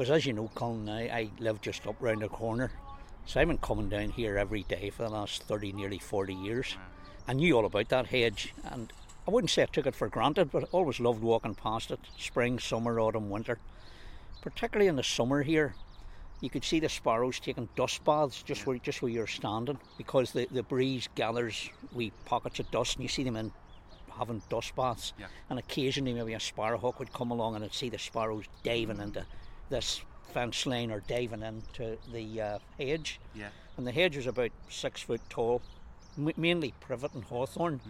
Because as you know, Colin, I, I live just up round the corner. So I've been coming down here every day for the last 30, nearly 40 years. Mm. I knew all about that hedge, and I wouldn't say I took it for granted, but I always loved walking past it spring, summer, autumn, winter. Particularly in the summer here, you could see the sparrows taking dust baths just where just where you're standing because the, the breeze gathers wee pockets of dust and you see them in having dust baths. Yeah. And occasionally maybe a sparrowhawk would come along and I'd see the sparrows diving mm. into this fence lane or diving into the uh, hedge. Yeah. And the hedge was about six foot tall, m- mainly privet and hawthorn.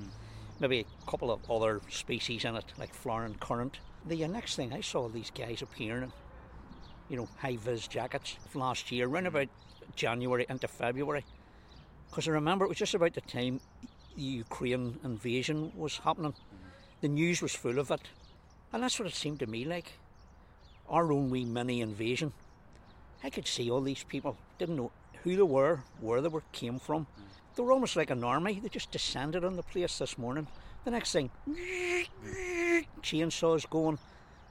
Maybe a couple of other species in it, like flower currant. The uh, next thing I saw these guys appearing in, you know, high vis jackets last year, around about January into February. Because I remember it was just about the time the Ukraine invasion was happening. The news was full of it. And that's what it seemed to me like. Our own wee mini invasion. I could see all these people, didn't know who they were, where they were, came from. They were almost like an army. They just descended on the place this morning. The next thing, chainsaws going.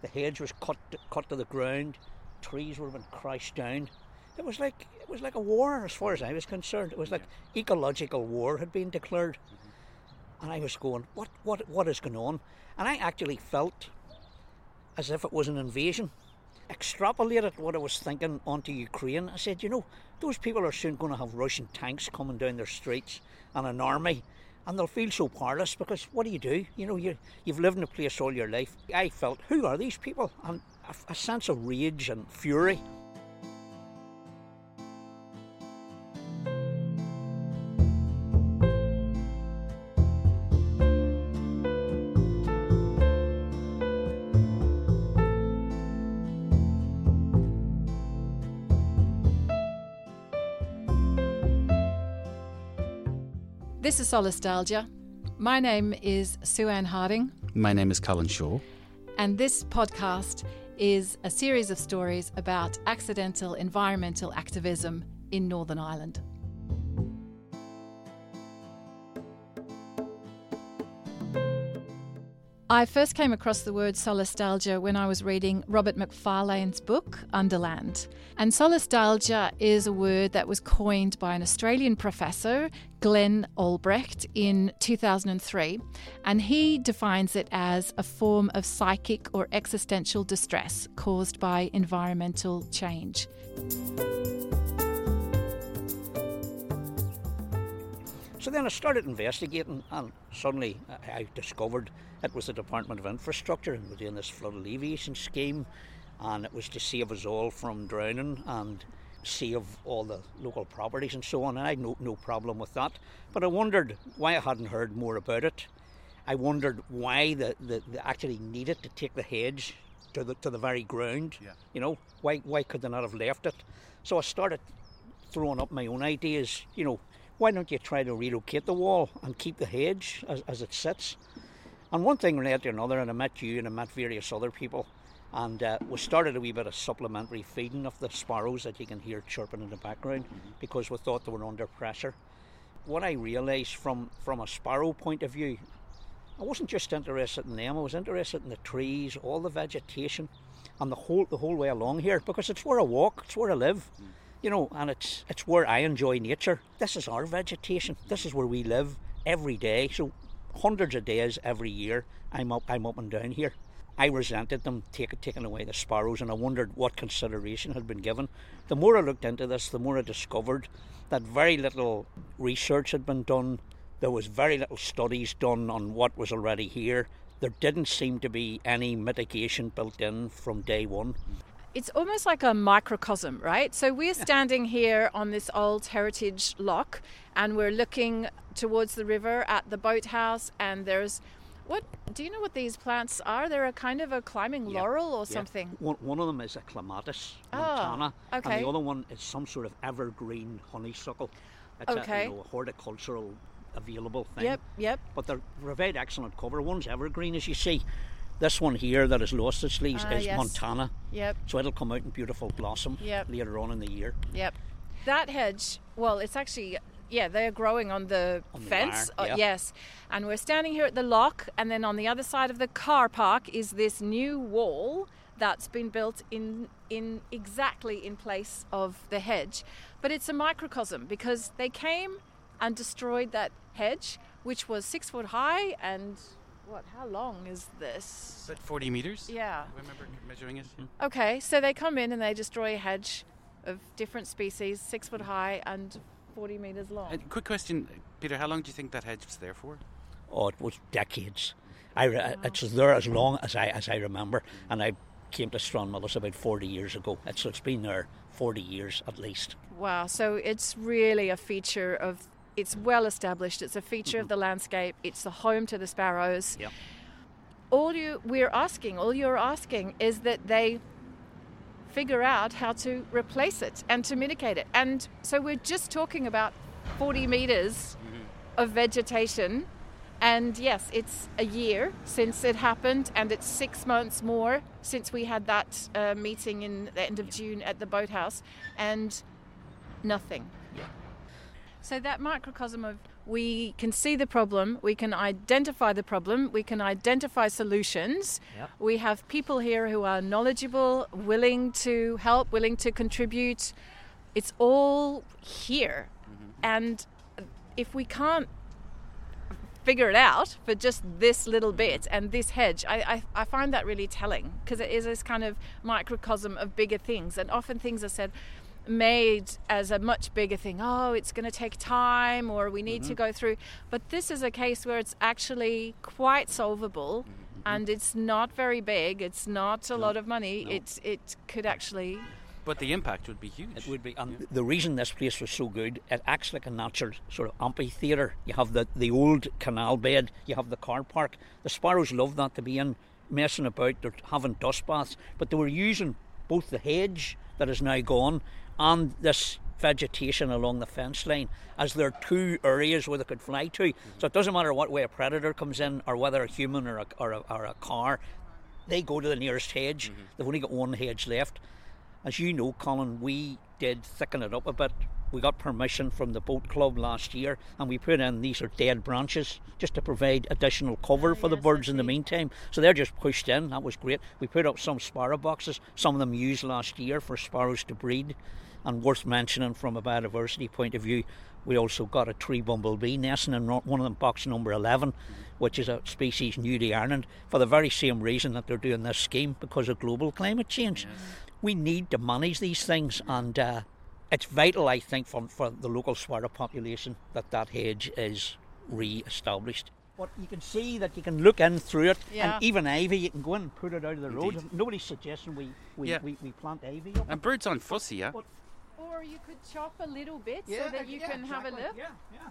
The hedge was cut cut to the ground. Trees were being crushed down. It was like it was like a war, as far as I was concerned. It was like ecological war had been declared, mm-hmm. and I was going, what what what is going on? And I actually felt as if it was an invasion. Extrapolated what I was thinking onto Ukraine. I said, you know, those people are soon going to have Russian tanks coming down their streets and an army, and they'll feel so powerless because what do you do? You know, you you've lived in a place all your life. I felt, who are these people? And a, a sense of rage and fury. This is Solastalgia. My name is Sue Ann Harding, My name is Colin Shaw. and this podcast is a series of stories about accidental environmental activism in Northern Ireland. I first came across the word solastalgia when I was reading Robert Macfarlane's book, Underland. And solastalgia is a word that was coined by an Australian professor, Glenn Albrecht, in 2003. And he defines it as a form of psychic or existential distress caused by environmental change. So then I started investigating, and suddenly I discovered it was the Department of Infrastructure and we're doing this flood alleviation scheme, and it was to save us all from drowning and save all the local properties and so on. And I had no, no problem with that. But I wondered why I hadn't heard more about it. I wondered why the, the, they actually needed to take the hedge to the to the very ground. Yeah. You know, why why could they not have left it? So I started throwing up my own ideas. You know, why don't you try to relocate the wall and keep the hedge as, as it sits? And one thing led to another, and I met you and I met various other people, and uh, we started a wee bit of supplementary feeding of the sparrows that you can hear chirping in the background because we thought they were under pressure. What I realised from, from a sparrow point of view, I wasn't just interested in them, I was interested in the trees, all the vegetation, and the whole the whole way along here because it's where I walk, it's where I live. You know, and it's it's where I enjoy nature. This is our vegetation. This is where we live every day. So hundreds of days every year I'm up I'm up and down here. I resented them take, taking away the sparrows and I wondered what consideration had been given. The more I looked into this, the more I discovered that very little research had been done. There was very little studies done on what was already here. There didn't seem to be any mitigation built in from day one. It's almost like a microcosm, right? So we're standing here on this old heritage lock and we're looking towards the river at the boathouse and there's what do you know what these plants are? They're a kind of a climbing Yeah, laurel or Yeah. something. One, one of them is a clematis Oh, montana, okay. and the other one is some sort of evergreen honeysuckle. It's Okay. a, you know, horticultural available thing. Yep, yep. But they're provide excellent cover. One's evergreen, as you see. This one here that has lost its leaves Ah, is yes. Montana, Yep, so it'll come out in beautiful blossom Yep. later on in the year. yep. That hedge, well, it's actually yeah, they're growing on the On the fence. wire, Uh, yeah. yes. And we're standing here at the lock, and then on the other side of the car park is this new wall that's been built in in exactly in place of the hedge. But it's a microcosm because they came and destroyed that hedge, which was six foot high and what? How long is this? Is that 40 meters? Yeah. I remember measuring it. Okay, so they come in and they destroy a hedge of different species, six foot high and 40 meters long. Uh, quick question, Peter. How long do you think that hedge was there for? Oh, it was decades. I re- it's there as long as I as I remember, and I came to Stranmillis about forty years ago. It's it's been there forty years at least. Wow, so it's really a feature of it's well established. It's a feature of the landscape. It's the home to the sparrows. Yep. All you we're asking, all you're asking is that they figure out how to replace it and to mitigate it. And so we're just talking about 40 meters of vegetation. And yes, it's a year since it happened, and it's six months more since we had that uh, meeting in the end of June at the boathouse, and nothing. So that microcosm of we can see the problem, we can identify the problem, we can identify solutions. Yep. We have people here who are knowledgeable, willing to help, willing to contribute. It's all here. Mm-hmm. And if we can't figure it out for just this little mm-hmm. bit and this hedge, I, I, I find that really telling because it is this kind of microcosm of bigger things. And often things are said made as a much bigger thing. Oh, it's going to take time or we need to mm-hmm. go through. But this is a case where it's actually quite solvable. Mm-hmm. And it's not very big. It's not a lot of money. No. It it could actually But the impact would be huge. It would be, and the reason this place was so good, it acts like a natural sort of amphitheatre. You have the, the old canal bed, you have the car park. The sparrows love that to be in, messing about, they're having dust baths, but they were using both the hedge that is now gone and this vegetation along the fence line as their two areas where they could fly to. So it doesn't matter what way a predator comes in or whether a human or a, or a, or a car, they go to the nearest hedge. Mm-hmm. They've only got one hedge left. As you know, Colin, we did thicken it up a bit. We got permission from the boat club last year, and we put in these are dead branches just to provide additional cover oh, for the yes, I birds in the meantime. So they're just pushed in. That was great. We put up some sparrow boxes, some of them used last year for sparrows to breed. And worth mentioning from a biodiversity point of view, we also got a tree bumblebee nesting in one of them, box number 11, which is a species new to Ireland, for the very same reason that they're doing this scheme because of global climate change. We need to manage these things, and uh, it's vital, I think, for, for the local sparrow population that that hedge is re-established. But you can see that you can look in through it, Yeah. and even ivy, you can go in and put it out of the road. Indeed. Nobody's suggesting we, we, Yeah. we, we plant ivy up. And birds aren't fussy, yeah? But- Or you could chop a little bit so that you can have a look. Yeah, yeah.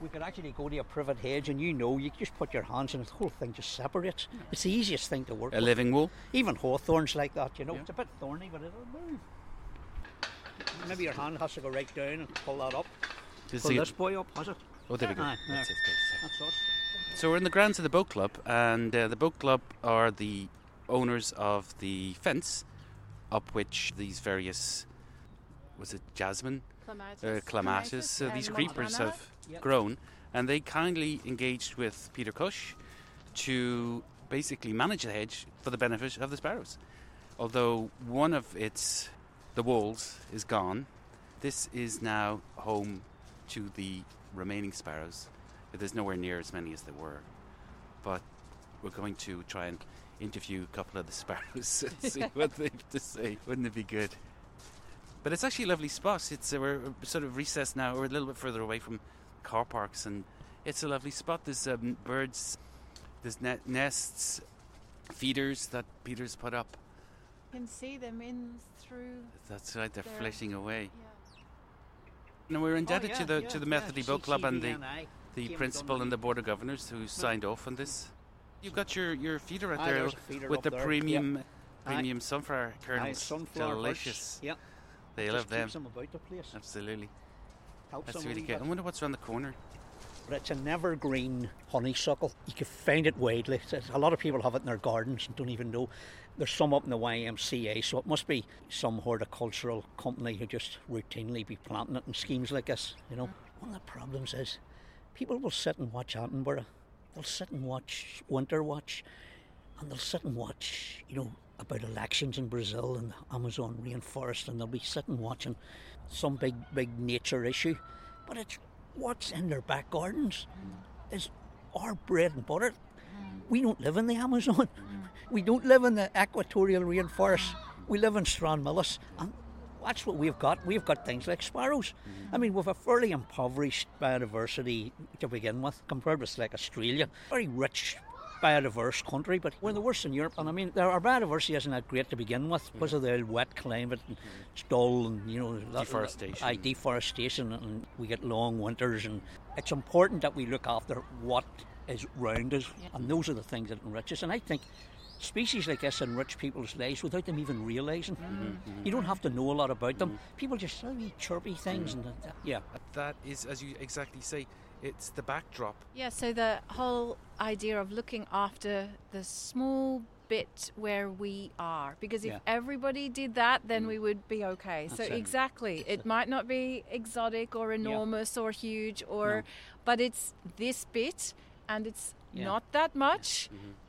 We could actually go to a privet hedge, and you know, you just put your hands in it, the whole thing just separates. It's the easiest thing to work A with. living wool. Even hawthorns like that, you know, Yeah. it's a bit thorny, but it'll move. Maybe your hand has to go right down and pull that up. Does Pull the- this boy up, has it? Oh, there we go. Aye, That's there. it, there's- That's us. So we're in the grounds of the boat club, and uh, the boat club are the owners of the fence up which these various, was it jasmine, Clematis. uh, clematis, uh, these and creepers montana. have Yep. grown, and they kindly engaged with Peter Cush to basically manage the hedge for the benefit of the sparrows. Although one of its, the walls, is gone, this is now home to the remaining sparrows. There's nowhere near as many as there were, but we're going to try and interview a couple of the sparrows and see what they have to say. Wouldn't it be good? But it's actually a lovely spot. It's uh, we're sort of recessed now. We're a little bit further away from car parks, and it's a lovely spot. There's um, birds, there's ne- nests, feeders that Peter's put up. You can see them in through. That's right. They're There. flitting away. Yeah. And we're indebted Oh, to the yeah, to the yeah, Methody Boat Club and the the principal and the board of governors who signed off on this. You've got your, your feeder out there feeder with the there, premium Aye. premium sunflower kernels. sunflower Delicious. buds. They just love them. them about the place. Absolutely. Helps That's really good. bit. I wonder what's around the corner. But it's an evergreen honeysuckle. You can find it widely. A lot of people have it in their gardens and don't even know. There's some up in the YMCA, so it must be some horticultural company who just routinely be planting it in schemes like this, you know. Mm-hmm. one of the problems is people will sit and watch Attenborough, they'll sit and watch Winter Watch, and they'll sit and watch, you know, about elections in Brazil and the Amazon rainforest, and they'll be sitting watching some big, big nature issue. But it's what's in their back gardens is our bread and butter. We don't live in the Amazon. We don't live in the equatorial rainforest. We live in Stranmillis, and that's what we've got. We've got things like sparrows. I mean, we've a fairly impoverished biodiversity to begin with, compared with like Australia. Very rich biodiverse country, but we're the worst in Europe. And I mean, our biodiversity isn't that great to begin with because of the mm-hmm. wet climate. And it's dull, and you know, deforestation. Aye, deforestation, and we get long winters. And it's important that we look after what is round us, Yeah. and those are the things that enrich us. And I think. Species like this enrich people's lives without them even realising. Mm-hmm. Mm-hmm. You don't have to know a lot about them. People just oh, say chirpy things, and that- yeah, That is, as you exactly say, it's the backdrop. Yeah, so the whole idea of looking after the small bit where we are because if Yeah. everybody did that then we would be okay so That's exactly it might not be exotic or enormous or huge or No. but it's this bit and it's Yeah. not that much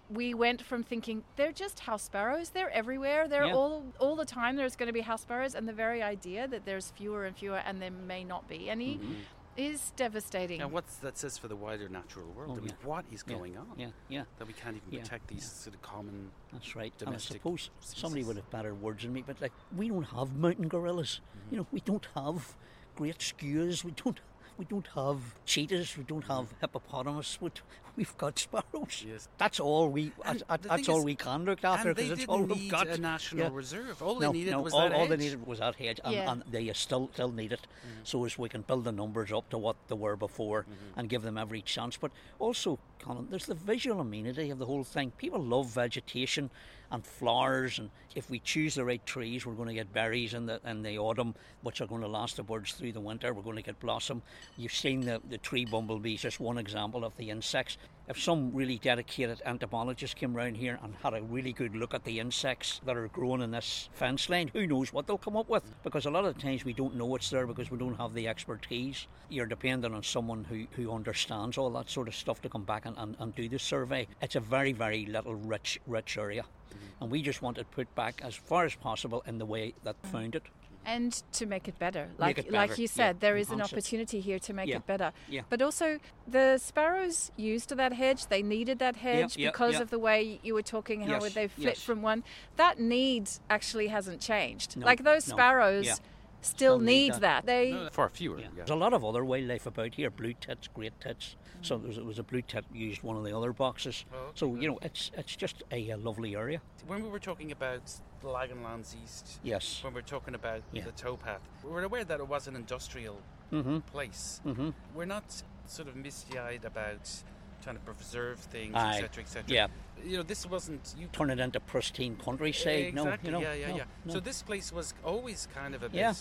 we went from thinking they're just house sparrows they're everywhere they're Yeah. all all the time there's going to be house sparrows and the very idea that there's fewer and fewer and there may not be any Mm-hmm. Is devastating And what's that says for the wider natural world? Oh, I mean, yeah. what is Yeah. going on? yeah, yeah. That we can't even Yeah. protect these sort of common. That's right. And I domestic suppose somebody would have better words than me, but like we don't have mountain gorillas. Mm-hmm. You know, we don't have great skuas. We don't. We don't have cheetahs. We don't have hippopotamus. We, we've got sparrows. Yes. That's all we. And That's, that's all is- we can look after because it's all we've got. a national Yeah. reserve. All no, they needed no, was all, that all they needed was that hedge, and, Yeah. and they still still need it, Mm-hmm. so as we can build the numbers up to what they were before and give them every chance. But also, Colin, there's the visual amenity of the whole thing. People love vegetation and flowers, and if we choose the right trees, we're going to get berries in the in the autumn, which are going to last the birds through the winter. We're going to get blossom. You've seen the the tree bumblebees, just one example of the insects. If some really dedicated entomologist came round here and had a really good look at the insects that are growing in this fence line, who knows what they'll come up with? Because a lot of the times we don't know it's there because we don't have the expertise. You're dependent on someone who, who understands all that sort of stuff to come back and, and, and do the survey. It's a very, very little rich, rich area. Mm-hmm. And we just want it put back as far as possible in the way that found it. And to make it better like it like better, you yeah, said there is an opportunity here to make Yeah, it better yeah. but also the sparrows used that hedge they needed that hedge yeah, because yeah. of the way you were talking how Yes, they flip yes. from one that need actually hasn't changed No, like those no, sparrows yeah. still, Still need need that. that, they No, far fewer. Yeah. yeah. There's a lot of other wildlife about here, blue tits, great tits. So there was, it was a blue tit used one of the other boxes. Oh, okay, so good. you know, it's it's just a, uh lovely area. When we were talking about the Laganlands East, Yes. when we're talking about Yeah. the towpath, we're aware that it was an industrial Mm-hmm. place. Mm-hmm. We're not sort of misty-eyed about trying to preserve things, etc., etc. Yeah. You know, this wasn't you. Turn it into pristine countryside. exactly. No, you know. yeah, yeah, no, yeah. no. So this place was always kind of a bit Yeah.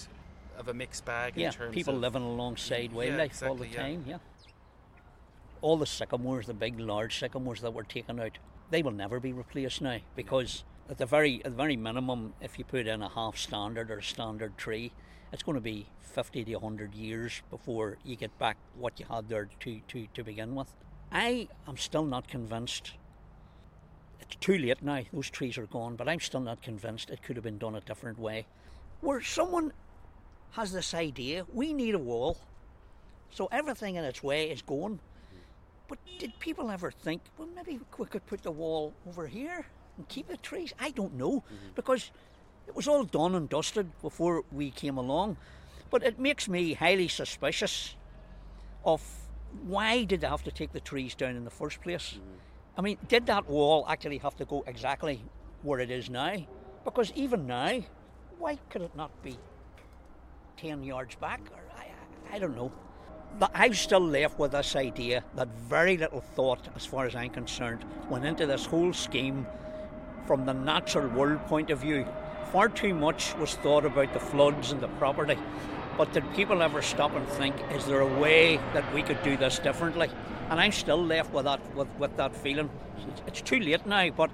of a mixed bag yeah, in terms of people of living alongside Yeah, wildlife all the time. Yeah. All the sycamores, the big, large sycamores that were taken out, they will never be replaced now because at the very, at the very minimum, if you put in a half standard or a standard tree, it's going to be 50 to 100 years before you get back what you had there to, to, to begin with. I am still not convinced. It's too late now, those trees are gone, but I'm still not convinced it could have been done a different way. Where someone has this idea we need a wall, so everything in its way is gone. But did people ever think, well, maybe we could put the wall over here and keep the trees? I don't know, because it was all done and dusted before we came along. But it makes me highly suspicious of why did they have to take the trees down in the first place? I mean, did that wall actually have to go exactly where it is now? Because even now, why could it not be 10 yards back? Or I, I don't know. But I'm still left with this idea that very little thought, as far as I'm concerned, went into this whole scheme from the natural world point of view. Far too much was thought about the floods and the property. But did people ever stop and think, is there a way that we could do this differently? And I'm still left with that with, with that feeling. It's, it's too late now, but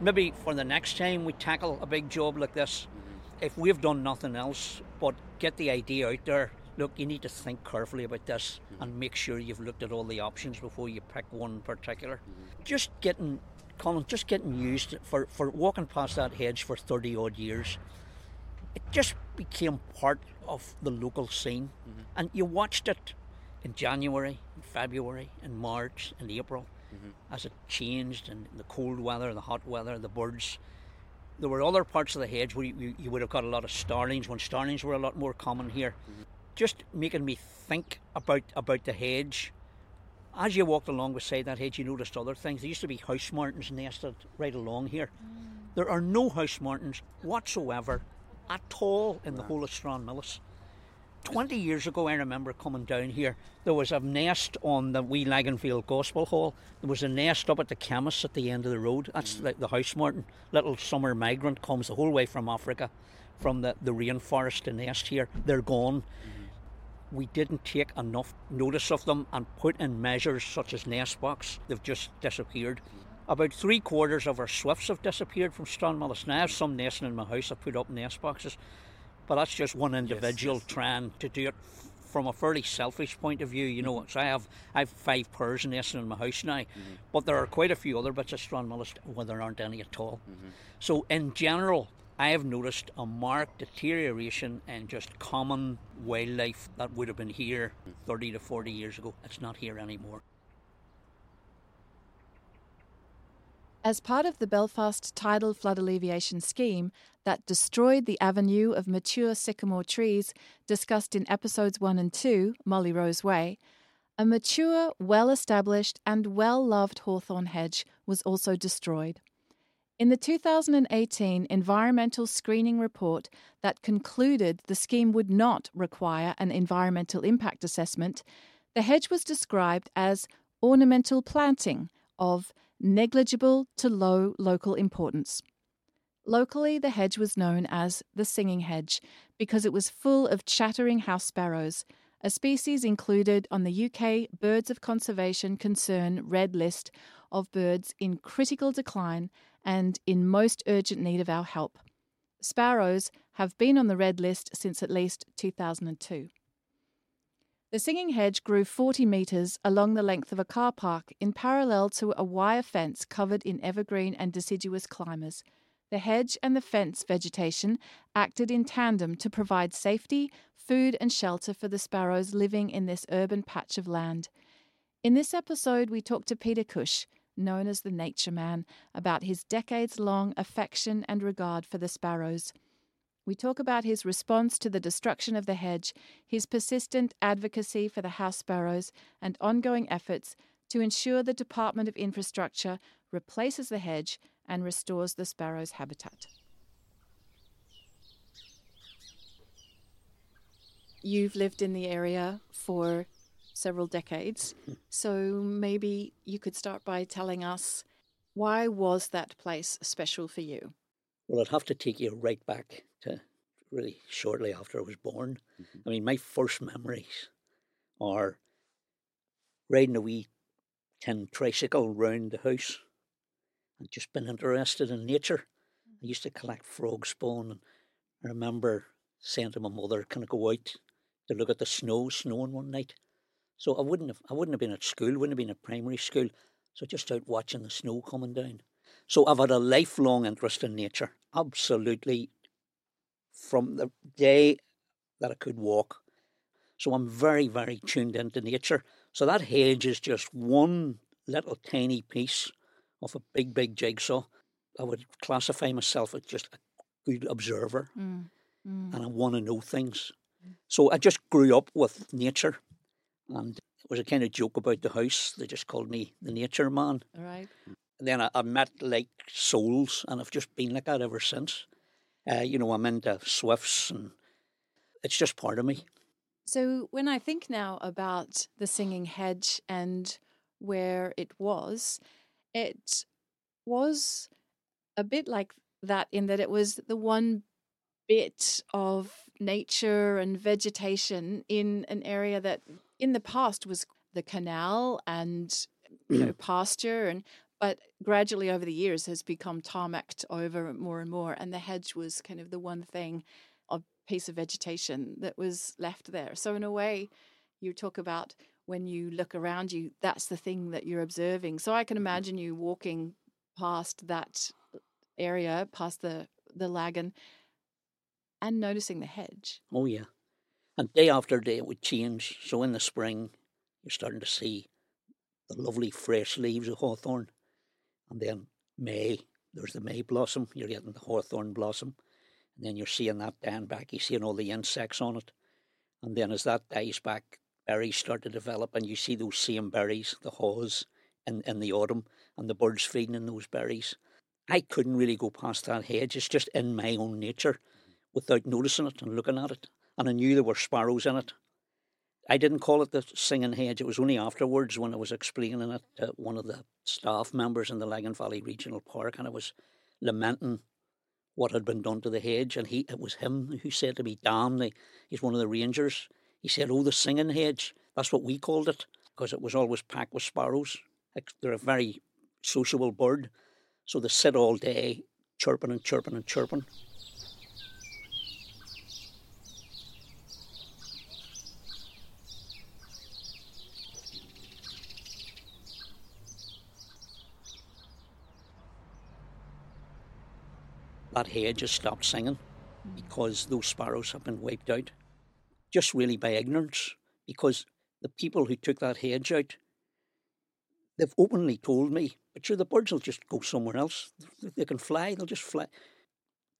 maybe for the next time we tackle a big job like this, if we've done nothing else but get the idea out there look, you need to think carefully about this and make sure you've looked at all the options before you pick one particular. Mm-hmm. Just getting, Colin, just getting used for, for walking past that hedge for 30 odd years, it just became part of the local scene. Mm-hmm. And you watched it in January, in February, in March, in April, mm-hmm. as it changed and the cold weather, the hot weather, the birds. There were other parts of the hedge where you, you would have got a lot of starlings when starlings were a lot more common here. Mm-hmm. Just making me think about about the hedge. As you walked along beside that hedge, you noticed other things. There used to be house martins nested right along here. Mm. There are no house martins whatsoever at all in the whole of Stranmillis. 20 years ago, I remember coming down here. There was a nest on the wee Laganfield Gospel Hall. There was a nest up at the chemist at the end of the road. That's mm. the, the house martin. Little summer migrant comes the whole way from Africa, from the, the rainforest to nest here. They're gone. Mm. We didn't take enough notice of them and put in measures such as nest box. They've just disappeared. About three quarters of our swifts have disappeared from Stranmillis. Now I have some nesting in my house. I put up nest boxes, but that's just one individual trying to do it from a fairly selfish point of view. You know, mm-hmm. so I have I have five pairs nesting in my house now, mm-hmm. but there are quite a few other bits of Stranmillis where there aren't any at all. Mm-hmm. So in general, I have noticed a marked deterioration in just common wildlife that would have been here 30 to 40 years ago. It's not here anymore. As part of the Belfast tidal flood alleviation scheme that destroyed the avenue of mature sycamore trees discussed in episodes 1 and 2, Mollie-Rose Way, a mature, well established, and well loved hawthorn hedge was also destroyed. In the 2018 environmental screening report that concluded the scheme would not require an environmental impact assessment, the hedge was described as ornamental planting of negligible to low local importance. Locally, the hedge was known as the singing hedge because it was full of chattering house sparrows, a species included on the UK Birds of Conservation Concern Red List of birds in critical decline and in most urgent need of our help. Sparrows have been on the red list since at least 2002. The singing hedge grew 40 metres along the length of a car park in parallel to a wire fence covered in evergreen and deciduous climbers. The hedge and the fence vegetation acted in tandem to provide safety, food, and shelter for the sparrows living in this urban patch of land. In this episode, we talk to Peter Cush, known as the Nature Man, about his decades long affection and regard for the sparrows. We talk about his response to the destruction of the hedge, his persistent advocacy for the house sparrows, and ongoing efforts to ensure the Department of Infrastructure replaces the hedge and restores the sparrow's habitat. You've lived in the area for several decades, so maybe you could start by telling us why was that place special for you? Well, I'd have to take you right back to really shortly after I was born. Mm-hmm. I mean, my first memories are riding a wee tin tricycle round the house and just been interested in nature. I used to collect frog spawn and I remember saying to my mother, Can I go out to look at the snow snowing one night? So I wouldn't have I wouldn't have been at school, wouldn't have been at primary school. So just out watching the snow coming down. So I've had a lifelong interest in nature. Absolutely from the day that I could walk. So I'm very, very tuned into nature. So that hedge is just one little tiny piece of a big, big jigsaw. I would classify myself as just a good observer Mm. Mm. and I want to know things. So I just grew up with nature and it was a kind of joke about the house. They just called me the nature man. All right. And then I, I met like souls and I've just been like that ever since. Uh, you know, I'm into swifts and it's just part of me. So when I think now about the singing hedge and where it was, it was a bit like that in that it was the one bit of nature and vegetation in an area that in the past was the canal and you know pasture and but gradually over the years has become tarmacked over more and more and the hedge was kind of the one thing a piece of vegetation that was left there. So, in a way, you talk about when you look around you, that's the thing that you're observing. So, I can Mm. imagine you walking past that area, past the, the lagan, and noticing the hedge. Oh, yeah. And day after day it would change. So in the spring, you're starting to see the lovely fresh leaves of hawthorn. And then May, there's the May blossom. You're getting the hawthorn blossom. And then you're seeing that down back. You're seeing all the insects on it. And then as that dies back, berries start to develop, and you see those same berries, the haws, in, in the autumn, and the birds feeding in those berries. I couldn't really go past that hedge. It's just in my own nature without noticing it and looking at it. And I knew there were sparrows in it. I didn't call it the singing hedge. It was only afterwards when I was explaining it to one of the staff members in the Lagan Valley Regional Park, and I was lamenting what had been done to the hedge. And he, it was him who said to me, "Damn, he's one of the rangers." He said, "Oh, the singing hedge. That's what we called it because it was always packed with sparrows. They're a very sociable bird, so they sit all day chirping and chirping and chirping." That hedge just stopped singing because those sparrows have been wiped out, just really by ignorance. Because the people who took that hedge out, they've openly told me, but sure, the birds will just go somewhere else. They can fly, they'll just fly.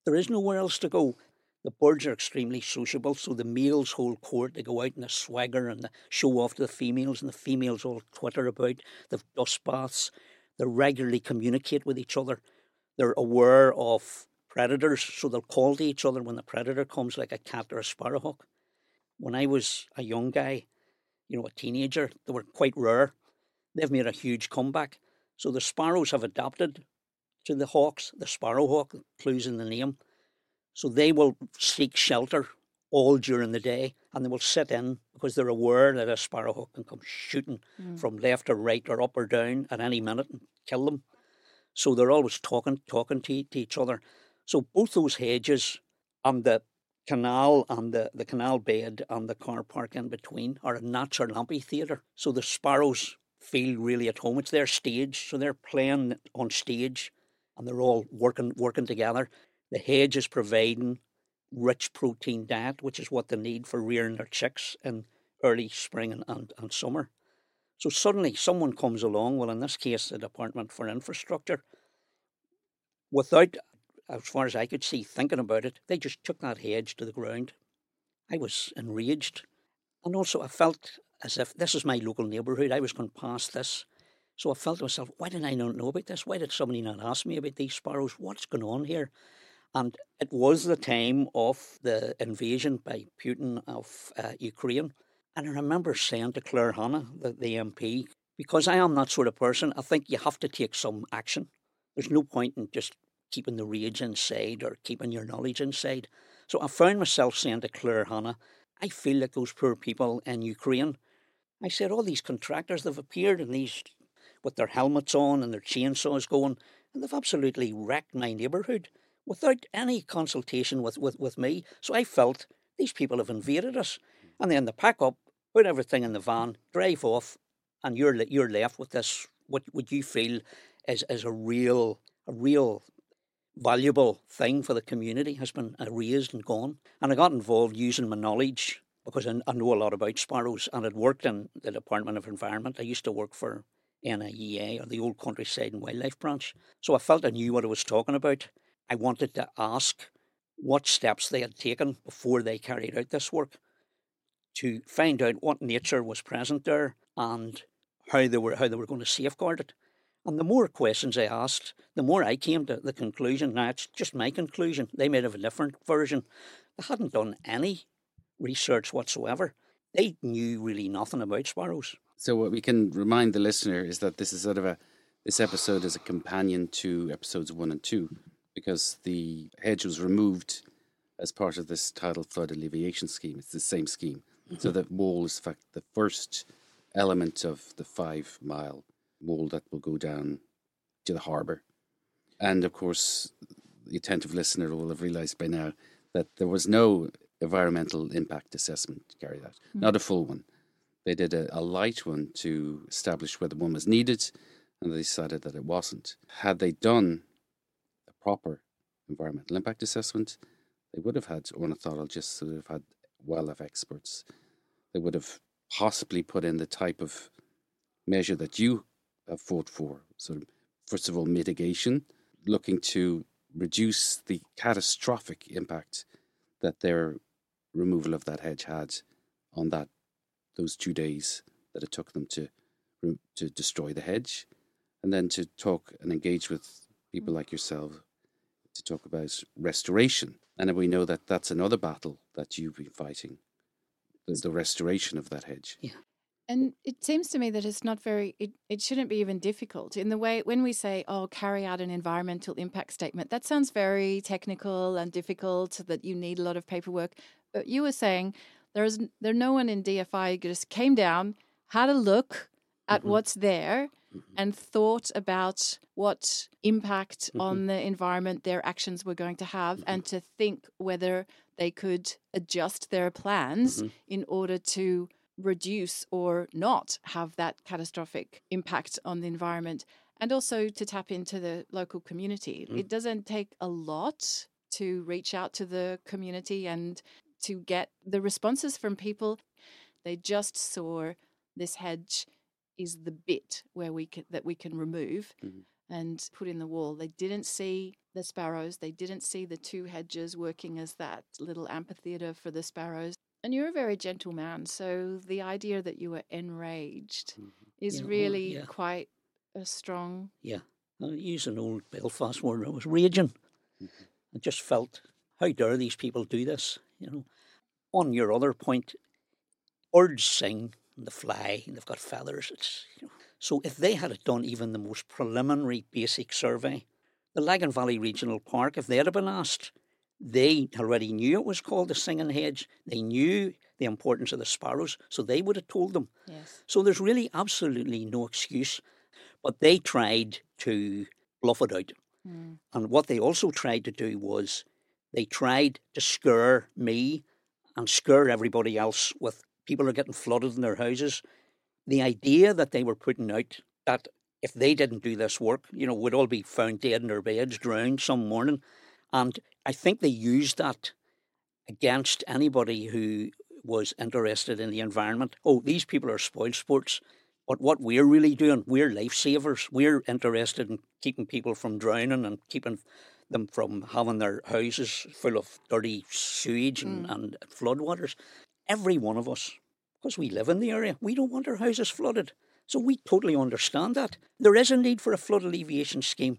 There is nowhere else to go. The birds are extremely sociable, so the males hold court. They go out and they swagger and they show off to the females, and the females all twitter about. They've dust baths. They regularly communicate with each other. They're aware of predators, so they'll call to each other when the predator comes, like a cat or a sparrowhawk. When I was a young guy, you know, a teenager, they were quite rare. They've made a huge comeback. So the sparrows have adapted to the hawks. The sparrowhawk, clues in the name. So they will seek shelter all during the day and they will sit in because they're aware that a sparrowhawk can come shooting mm. from left or right or up or down at any minute and kill them. So they're always talking, talking to, to each other. So both those hedges and the canal and the, the canal bed and the car park in between are a natural amphitheatre. So the sparrows feel really at home. It's their stage, so they're playing on stage and they're all working working together. The hedge is providing rich protein diet, which is what they need for rearing their chicks in early spring and, and, and summer. So suddenly someone comes along, well in this case the Department for Infrastructure, without as far as I could see, thinking about it, they just took that hedge to the ground. I was enraged. And also, I felt as if this is my local neighbourhood. I was going past this. So I felt to myself, why didn't I not know about this? Why did somebody not ask me about these sparrows? What's going on here? And it was the time of the invasion by Putin of uh, Ukraine. And I remember saying to Claire Hanna, the, the MP, because I am that sort of person, I think you have to take some action. There's no point in just keeping the rage inside or keeping your knowledge inside. So I found myself saying to Claire Hanna, I feel like those poor people in Ukraine. I said, all these contractors, they've appeared in these with their helmets on and their chainsaws going, and they've absolutely wrecked my neighbourhood without any consultation with, with, with me. So I felt these people have invaded us. And then they pack up, put everything in the van, drive off, and you're, you're left with this, what would you feel is, is a real, a real valuable thing for the community has been erased and gone. And I got involved using my knowledge because I, I know a lot about sparrows and I'd worked in the Department of Environment. I used to work for NIEA or the Old Countryside and Wildlife Branch. So I felt I knew what I was talking about. I wanted to ask what steps they had taken before they carried out this work to find out what nature was present there and how they were how they were going to safeguard it. And the more questions I asked, the more I came to the conclusion. Now, it's just my conclusion. They might have a different version. They hadn't done any research whatsoever. They knew really nothing about sparrows. So what we can remind the listener is that this is sort of a this episode is a companion to episodes one and two because the hedge was removed as part of this tidal flood alleviation scheme. It's the same scheme. So mm-hmm. the wall is in fact the first element of the five mile wall that will go down to the harbour. And of course, the attentive listener will have realised by now that there was no environmental impact assessment carried out, mm. not a full one. They did a, a light one to establish whether one was needed, and they decided that it wasn't. Had they done a proper environmental impact assessment, they would have had ornithologists, they would have had wildlife experts, they would have possibly put in the type of measure that you Uh, fought for. Of, first of all, mitigation, looking to reduce the catastrophic impact that their removal of that hedge had on that those two days that it took them to to destroy the hedge, and then to talk and engage with people like yourself to talk about restoration. And we know that that's another battle that you've been fighting, the, the restoration of that hedge. Yeah. And it seems to me that it's not very, it, it shouldn't be even difficult. In the way, when we say, oh, carry out an environmental impact statement, that sounds very technical and difficult, that you need a lot of paperwork. But you were saying there's there no one in DFI just came down, had a look at mm-hmm. what's there, mm-hmm. and thought about what impact mm-hmm. on the environment their actions were going to have, mm-hmm. and to think whether they could adjust their plans mm-hmm. in order to reduce or not have that catastrophic impact on the environment and also to tap into the local community. Mm. It doesn't take a lot to reach out to the community and to get the responses from people. They just saw this hedge is the bit where we can that we can remove mm. and put in the wall. They didn't see the sparrows. They didn't see the two hedges working as that little amphitheater for the sparrows. And you're a very gentle man, so the idea that you were enraged mm-hmm. is really yeah. quite a strong. Yeah, I use an old Belfast word. I was raging. Mm-hmm. I just felt, how dare these people do this? You know. On your other point, birds sing and they fly and they've got feathers. It's you know. So if they had done even the most preliminary basic survey, the Lagan Valley Regional Park, if they'd have been asked, they already knew it was called the singing hedge. They knew the importance of the sparrows, so they would have told them. Yes. So there's really absolutely no excuse. But they tried to bluff it out. Mm. And what they also tried to do was they tried to scare me and scare everybody else with people are getting flooded in their houses. The idea that they were putting out that if they didn't do this work, you know, would all be found dead in their beds, drowned some morning. And I think they used that against anybody who was interested in the environment. Oh, these people are spoil sports. But what we're really doing, we're lifesavers. We're interested in keeping people from drowning and keeping them from having their houses full of dirty sewage and, mm. and floodwaters. Every one of us, because we live in the area, we don't want our houses flooded. So we totally understand that. There is a need for a flood alleviation scheme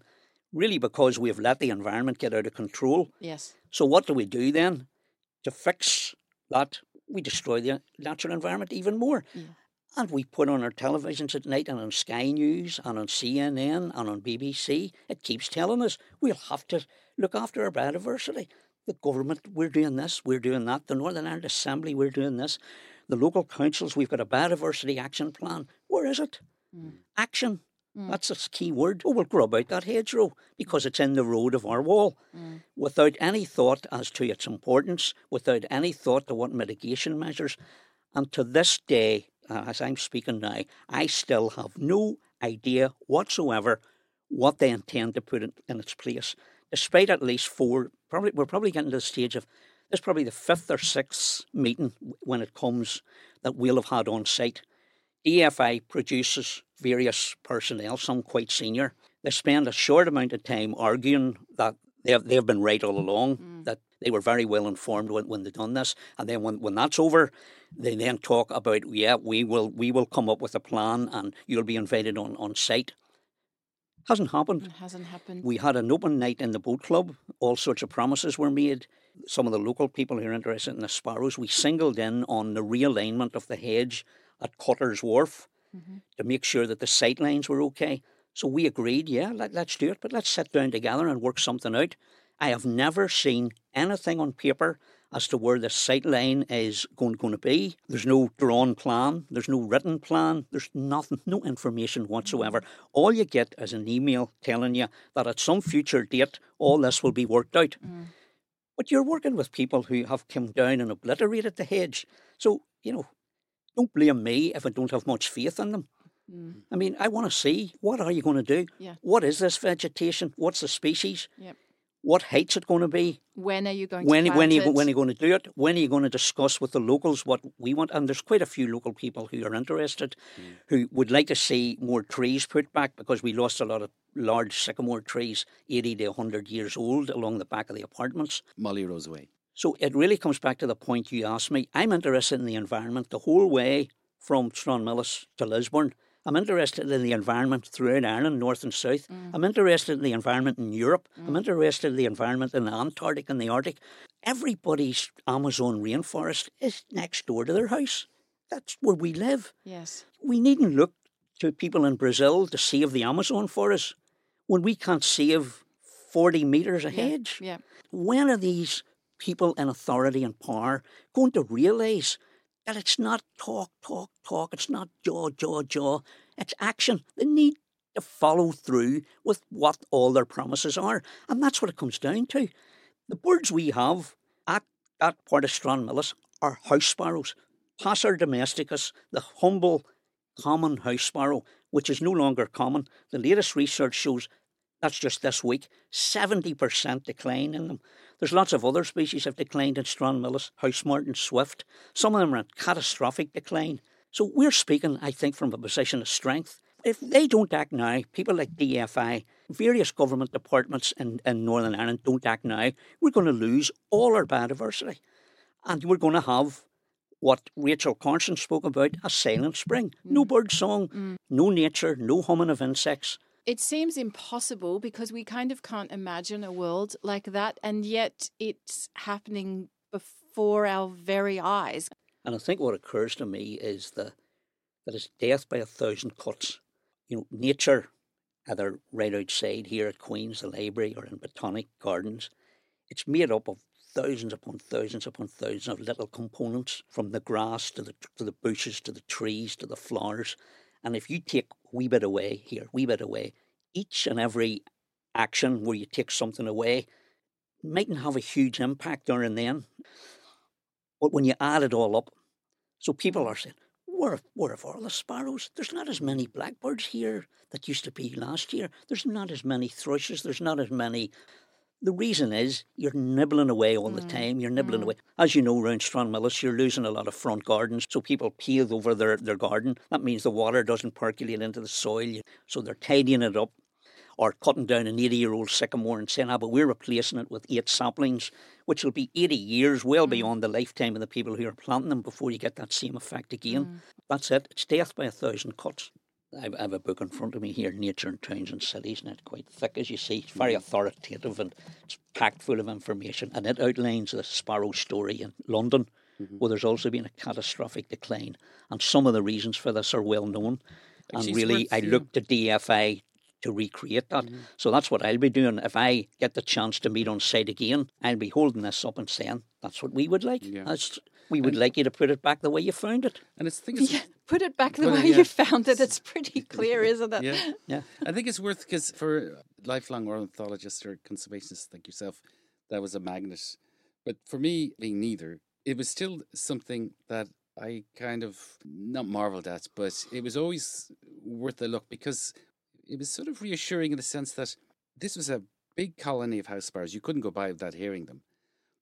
really because we've let the environment get out of control. Yes. So what do we do then to fix that? We destroy the natural environment even more. Yeah. And we put on our televisions at night and on Sky News and on CNN and on BBC, it keeps telling us we'll have to look after our biodiversity. The government, we're doing this, we're doing that. The Northern Ireland Assembly, we're doing this. The local councils, we've got a biodiversity action plan. Where is it? Mm. Action. Mm. That's a key word. Oh, we'll grub out that hedgerow because it's in the road of our wall mm. without any thought as to its importance, without any thought to what mitigation measures. And to this day, uh, as I'm speaking now, I still have no idea whatsoever what they intend to put in, in its place. Despite at least four, probably we're probably getting to the stage of this probably the fifth or sixth meeting when it comes that we'll have had on site DFI produces various personnel, some quite senior. They spend a short amount of time arguing that they have, they have been right all along, mm. that they were very well informed when, when they've done this. And then when, when that's over, they then talk about, yeah, we will we will come up with a plan and you'll be invited on, on site. Hasn't happened. It hasn't happened. We had an open night in the boat club. All sorts of promises were made. Some of the local people who are interested in the sparrows, we singled in on the realignment of the hedge at Cutter's Wharf mm-hmm. to make sure that the sight lines were okay. So we agreed, yeah, let, let's do it, but let's sit down together and work something out. I have never seen anything on paper as to where the sight line is going, going to be. There's no drawn plan, there's no written plan, there's nothing, no information whatsoever. Mm-hmm. All you get is an email telling you that at some future date all this will be worked out. Mm. But you're working with people who have come down and obliterated the hedge. So, you know, don't blame me if I don't have much faith in them. Mm. I mean, I want to see what are you going to do? Yeah. What is this vegetation? What's the species? Yep. What height's it going to be? When are you going When to when are you, it? when are you going to do it? When are you going to discuss with the locals what we want? And there's quite a few local people who are interested, who would like to see more trees put back because we lost a lot of large sycamore trees, 80 to 100 years old, along the back of the apartments. Mollie-Rose Way. So it really comes back to the point you asked me. I'm interested in the environment the whole way from Stranmillis to Lisburn. I'm interested in the environment throughout Ireland, north and south. Mm. I'm interested in the environment in Europe. I'm mm. interested in the environment in the Antarctic and the Arctic. Everybody's Amazon rainforest is next door to their house. That's where we live. Yes. We needn't look to people in Brazil to save the Amazon for us when we can't save 40 metres a Yeah, hedge Yeah. when are these people in authority and power going to realise that it's not talk, talk, talk, it's not jaw, jaw, jaw, it's action. They need to follow through with what all their promises are. And that's what it comes down to. The birds we have at that part of Stranmillis are house sparrows. Passer domesticus, the humble common house sparrow, which is no longer common. The latest research shows that's just this week, 70% decline in them. There's lots of other species have declined in Stranmillis, house martin, swift. Some of them are in catastrophic decline. So we're speaking, I think, from a position of strength. If they don't act now, people like DFI, various government departments in, in Northern Ireland don't act now, we're going to lose all our biodiversity. And we're going to have what Rachel Carson spoke about a silent spring. No mm. bird song, mm. no nature, no humming of insects. It seems impossible because we kind of can't imagine a world like that, and yet it's happening before our very eyes. And I think what occurs to me is the, that it's death by a thousand cuts. You know, nature, either right outside here at Queen's, the library, or in Botanic Gardens, it's made up of thousands upon thousands upon thousands of little components, from the grass to the to the bushes to the trees to the flowers. And if you take wee bit away here, wee bit away, each and every action where you take something away mightn't have a huge impact there and then. But when you add it all up, so people are saying, where, where have all the sparrows? There's not as many blackbirds here that used to be last year. There's not as many thrushes. There's not as many. The reason is you're nibbling away all the mm-hmm. time. You're nibbling mm-hmm. away. As you know, around Stranmillis, you're losing a lot of front gardens. So people pave over their, their garden. That means the water doesn't percolate into the soil. So they're tidying it up or cutting down an 80 year old sycamore and saying, ah, but we're replacing it with eight saplings, which will be 80 years, well mm-hmm. beyond the lifetime of the people who are planting them before you get that same effect again. Mm. That's it. It's death by a thousand cuts. I've, a book in front of me here, Nature in Towns and Cities, and it's quite thick, as you see. It's very mm-hmm. authoritative and it's packed full of information. And it outlines the sparrow story in London, mm-hmm. where there's also been a catastrophic decline. And some of the reasons for this are well known. And really, worth, I yeah. looked to DFI to recreate that. Mm-hmm. So that's what I'll be doing. If I get the chance to meet on site again, I'll be holding this up and saying, that's what we would like. Yeah. That's, we would like you to put it back the way you found it. And it's, I think it's Yeah, put it back the Well, way yeah. you found it. It's pretty clear, isn't it? yeah. Yeah. I think it's worth because for lifelong ornithologists or conservationists like yourself, that was a magnet. But for me, being neither, it was still something that I kind of not marveled at, but it was always worth a look because it was sort of reassuring in the sense that this was a big colony of house sparrows. You couldn't go by without hearing them.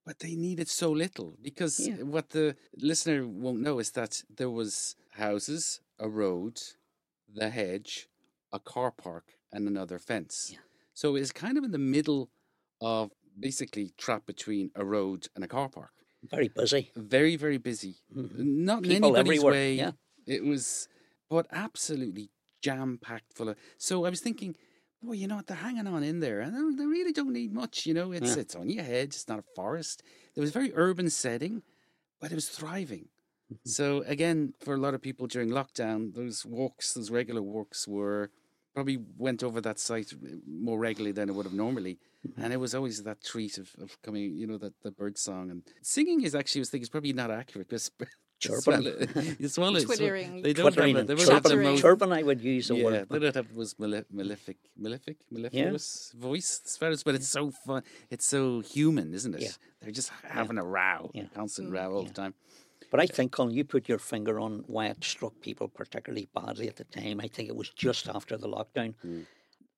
But they needed so little because Yeah. what the listener won't know is that there was houses, a road, the hedge, a car park, and another fence. Yeah. So it's kind of in the middle of basically trapped between a road and a car park. Very busy. Very, very busy. Mm-hmm. Not in People anybody's everywhere, way. yeah. It was, but absolutely jam packed full of. So I was thinking, boy, you know what? They're hanging on in there, and they- really don't need much. You know, it's Yeah. it's only a hedge. It's not a forest. It was a very urban setting, but it was thriving. Mm-hmm. So again, for a lot of people during lockdown, those walks, those regular walks, were probably went over that site more regularly than it would have normally. Mm-hmm. And it was always that treat of, of coming, you know, that the bird song and singing is actually, I was thinking, is probably not accurate because Chirping. Swallow it. You swallow it. Twittering. They don't Twittering have and. They don't have the most chirping, I would use the yeah, word. they don't have the most male- malefic, malefic, mellifluous voice, as far as, but it's so fun. It's so human, isn't it? Yeah. They're just having a row, Yeah. a constant mm, row all the time. But I think, Colin, you put your finger on why it struck people particularly badly at the time. I think it was just after the lockdown. Mm.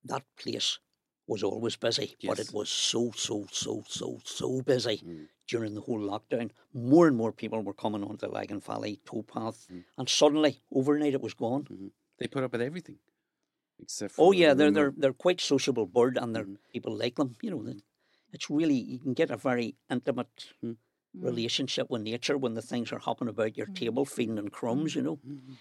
That place was always busy, but it was so, so, so, so, so busy Mm. during the whole lockdown. More and more people were coming onto the Lagan Valley towpath, Mm. and suddenly, overnight, it was gone. Mm-hmm. They put up with everything, except Oh yeah, they're they're they're quite sociable bird, and Mm. they're people like them. You know, that it's really you can get a very intimate Mm. relationship with nature when the things are hopping about your table, feeding on crumbs. You know, Mm-hmm.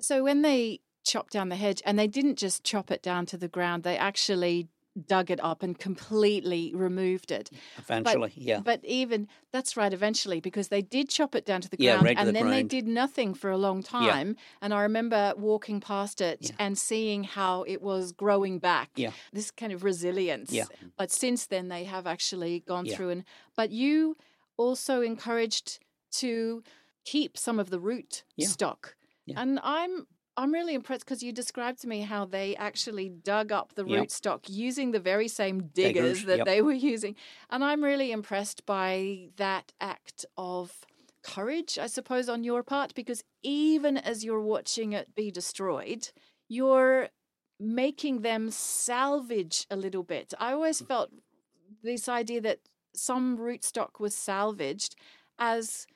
So when they chopped down the hedge, and they didn't just chop it down to the ground, they actually dug it up and completely removed it. eventually, yeah. But even that's right, eventually, because they did chop it down to the Yeah, ground, right and the then they did nothing for a long time. Yeah. And I remember walking past it Yeah. and seeing how it was growing back. Yeah. This kind of resilience. Yeah. But since then, they have actually gone through and. But you also encouraged to keep some of the root stock, and I'm. I'm really impressed because you described to me how they actually dug up the Yep. root stock using the very same diggers, Diggers, that yep. they were using. And I'm really impressed by that act of courage, I suppose, on your part, because even as you're watching it be destroyed, you're making them salvage a little bit. I always Mm. felt this idea that some rootstock was salvaged as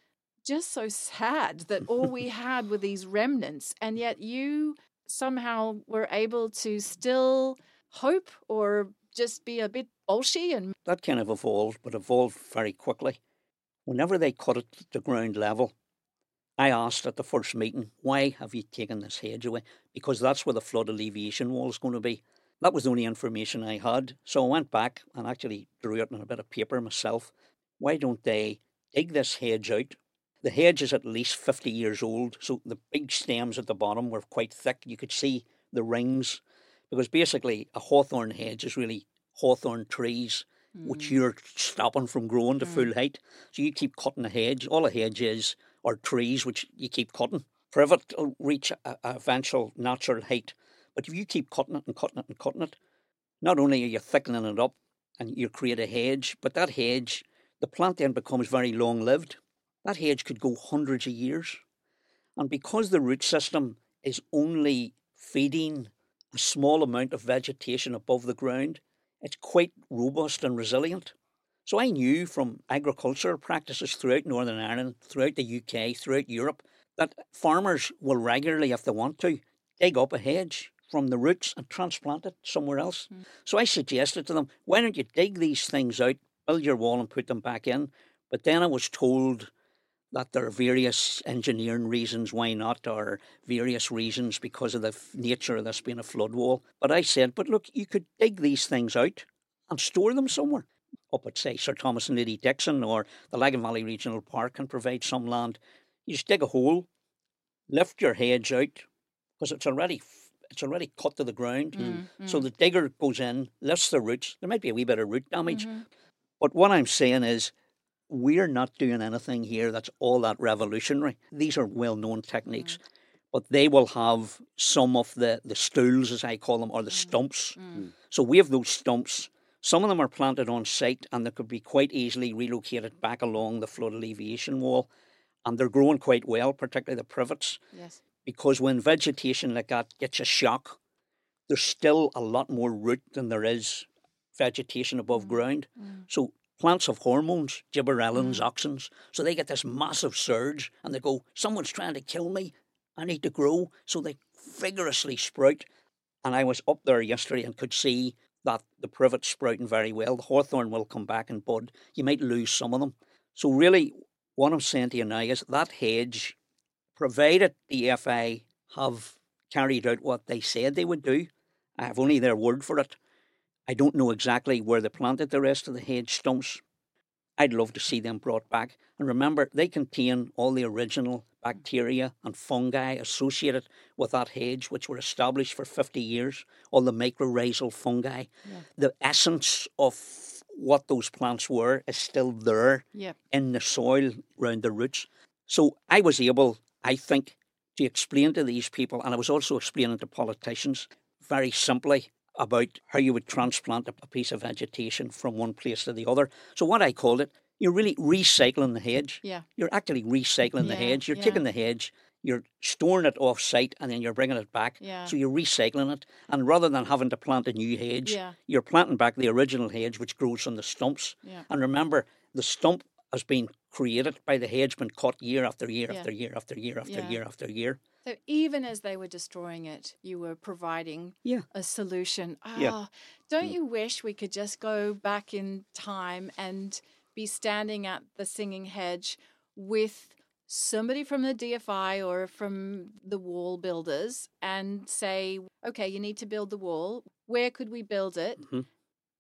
just so sad that all we had were these remnants, and yet you somehow were able to still hope or just be a bit bolshy and that kind of evolved, but evolved very quickly. Whenever they cut it to ground level, I asked at the first meeting, why have you taken this hedge away? Because that's where the flood alleviation wall is going to be. That was the only information I had. So I went back and actually drew it on a bit of paper myself. Why don't they dig this hedge out? The hedge is at least 50 years old, so the big stems at the bottom were quite thick. You could see the rings, because basically a hawthorn hedge is really hawthorn trees which mm. you're stopping from growing to mm. full height. So you keep cutting a hedge. All a hedge is are trees which you keep cutting. Privet will reach a, a eventual natural height, but if you keep cutting it and cutting it and cutting it, not only are you thickening it up and you create a hedge, but that hedge, the plant then becomes very long lived. That hedge could go hundreds of years. And because the root system is only feeding a small amount of vegetation above the ground, it's quite robust and resilient. So I knew from agricultural practices throughout Northern Ireland, throughout the UK, throughout Europe, that farmers will regularly, if they want to, dig up a hedge from the roots and transplant it somewhere else. Hmm. So I suggested to them, why don't you dig these things out, build your wall and put them back in? But then I was told that there are various engineering reasons why not, or various reasons because of the f- nature of this being a flood wall. But I said, but look, you could dig these things out and store them somewhere. Up at, say, Sir Thomas and Lady Dixon or the Lagan Valley Regional Park can provide some land. You just dig a hole, lift your hedge out, because it's already it's already cut to the ground. Mm-hmm. So the digger goes in, lifts the roots. There might be a wee bit of root damage. Mm-hmm. But what I'm saying is, we're not doing anything here that's all that revolutionary. These are well known techniques, mm. but they will have some of the, the stools, as I call them, or the mm. stumps. Mm. So we have those stumps. Some of them are planted on site and they could be quite easily relocated back along the flood alleviation wall. And they're growing quite well, particularly the privets, yes. because when vegetation like that gets a shock, there's still a lot more root than there is vegetation above ground. So plants have hormones, gibberellins, mm. auxins. So they get this massive surge and they go, someone's trying to kill me. I need to grow. So they vigorously sprout. And I was up there yesterday and could see that the privet's sprouting very well. The hawthorn will come back and bud. You might lose some of them. So really, what I'm saying to you now is that hedge, provided the FA have carried out what they said they would do, I have only their word for it. I don't know exactly where they planted the rest of the hedge stumps. I'd love to see them brought back. And remember, they contain all the original bacteria and fungi associated with that hedge, which were established for 50 years, all the mycorrhizal fungi. The essence of what those plants were is still there Yeah. in the soil around the roots. So I was able, I think, to explain to these people, and I was also explaining to politicians very simply about how you would transplant a piece of vegetation from one place to the other. So what I called it, you're really recycling the hedge. Yeah. You're actually recycling the Yeah, hedge. You're yeah. taking the hedge, you're storing it off site, and then you're bringing it back. Yeah. So you're recycling it, and rather than having to plant a new hedge, Yeah. you're planting back the original hedge, which grows from the stumps. Yeah. And remember, the stump has been created by the hedge, been cut year after year after year after year after Yeah. year after year. So even as they were destroying it, you were providing Yeah. a solution. Ah, Yeah. don't you wish we could just go back in time and be standing at the singing hedge with somebody from the DFI or from the wall builders and say, okay, you need to build the wall. Where could we build it? Mhm.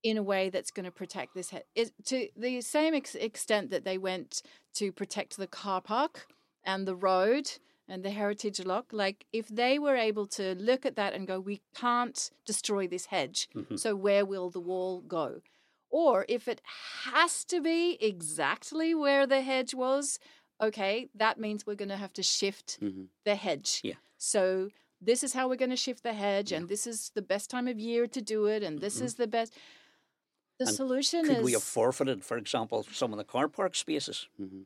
In a way that's going to protect this head, is to the same ex- extent that they went to protect the car park and the road and the heritage lock like if they were able to look at that and go we can't destroy this hedge Mhm. so where will the wall go or if it has to be exactly where the hedge was okay that means we're going to have to shift hmm the hedge Yeah. so this is how we're going to shift the hedge Yeah. and this is the best time of year to do it and this Mhm. is the best the And solution Could is we have forfeited, for example, some of the car park spaces? hmm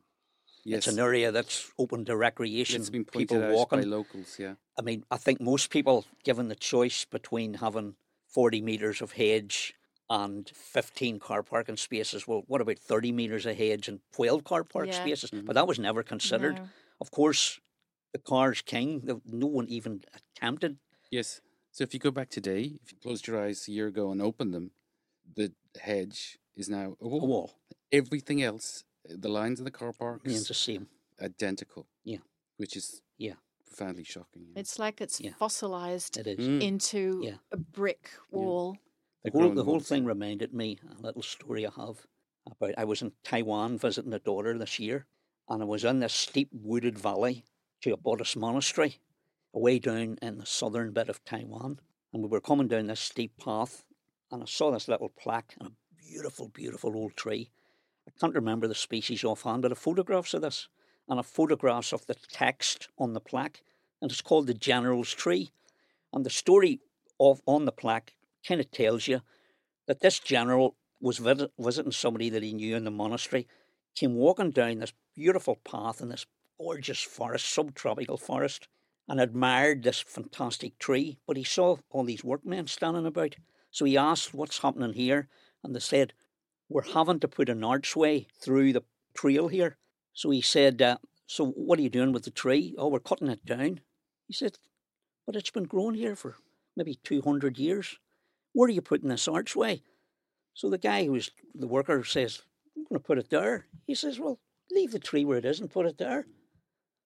Yes, It's an area that's open to recreation, it's been pointed people out walking. by locals. Yeah, I mean, I think most people, given the choice between having 40 metres of hedge and 15 car parking spaces, well, what about 30 metres of hedge and 12 car park Yeah. spaces? Mhm. But that was never considered. No. Of course, the car's king. No one even attempted. yes. So if you go back today, if you closed your eyes a year ago and opened them, the hedge is now a A wall. wall Everything else, the lines in the car parks, remains the same. identical. Yeah. which is Yeah. profoundly shocking. yeah. it's like it's Yeah. fossilized It is. Mm. into Yeah. a brick wall The They're whole, growing the whole thing reminded me a little story I have about. I was in Taiwan visiting a daughter this year, and I was in this steep wooded valley to a Buddhist monastery, away down in the southern bit of Taiwan. And we were coming down this steep path, and I saw this little plaque and a beautiful, beautiful old tree. I can't remember the species offhand, but I photographs of this, and a photographs of the text on the plaque, and it's called the General's Tree. And the story of on the plaque kind of tells you that this general was visit, visiting somebody that he knew in the monastery, came walking down this beautiful path in this gorgeous forest, subtropical forest, and admired this fantastic tree. But he saw all these workmen standing about. So he asked, What's happening here? And they said, We're having to put an archway through the trail here. So he said, uh, So what are you doing with the tree? Oh, we're cutting it down. He said, But it's been growing here for maybe 200 years. Where are you putting this archway? So the guy who's the worker says, I'm going to put it there. He says, Well, leave the tree where it is and put it there.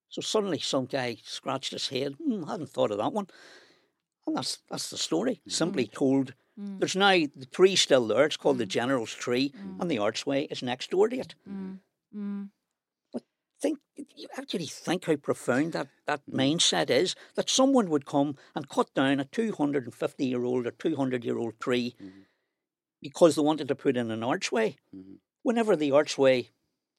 So suddenly some guy scratched his head. Hmm, I hadn't thought of that one. And that's that's the story. Simply told. Mm. There's now the tree still there. It's called the Mm. General's Tree, Mm. and the archway is next door to it. Mm. Mm. Think you actually think how profound that, that Mm. mindset is that someone would come and cut down a 250 year old or 200 year old tree Mhm. because they wanted to put in an archway. Mhm. Whenever the archway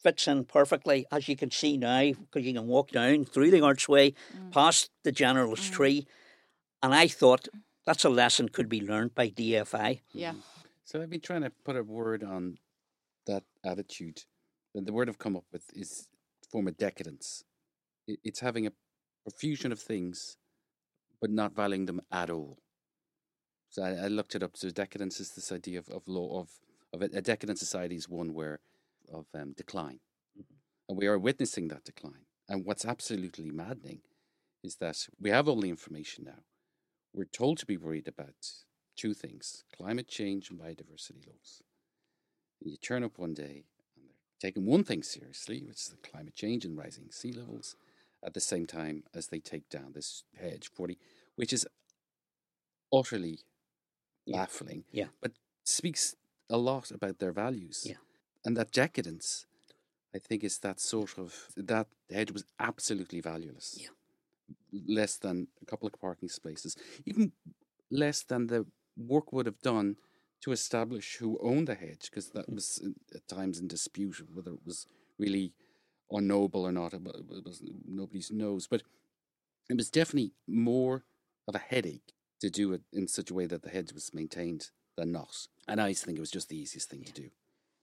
fits in perfectly, as you can see now, because you can walk down through the archway Mm. past the general's Mm. tree, and I thought that's a lesson could be learned by DFI. Yeah. So I've been trying to put a word on that attitude. And the word I've come up with is form of decadence. It's having a profusion of things, but not valuing them at all. So I, I looked it up. So decadence is this idea of, of law of of a, a decadent society is one where of um, decline, and we are witnessing that decline. And what's absolutely maddening is that we have all the information now. We're told to be worried about two things climate change and biodiversity loss. And you turn up one day and they're taking one thing seriously, which is the climate change and rising sea levels, at the same time as they take down this hedge 40, which is utterly Yeah. baffling, Yeah. but speaks a lot about their values. Yeah. And that decadence, I think, is that sort of that hedge was absolutely valueless. Yeah. Less than a couple of parking spaces, even less than the work would have done to establish who owned the hedge, because that mm-hmm. was uh, at times in dispute whether it was really or noble or not. It was, nobody knows, but it was definitely more of a headache to do it in such a way that the hedge was maintained than not. And I think it was just the easiest thing to do.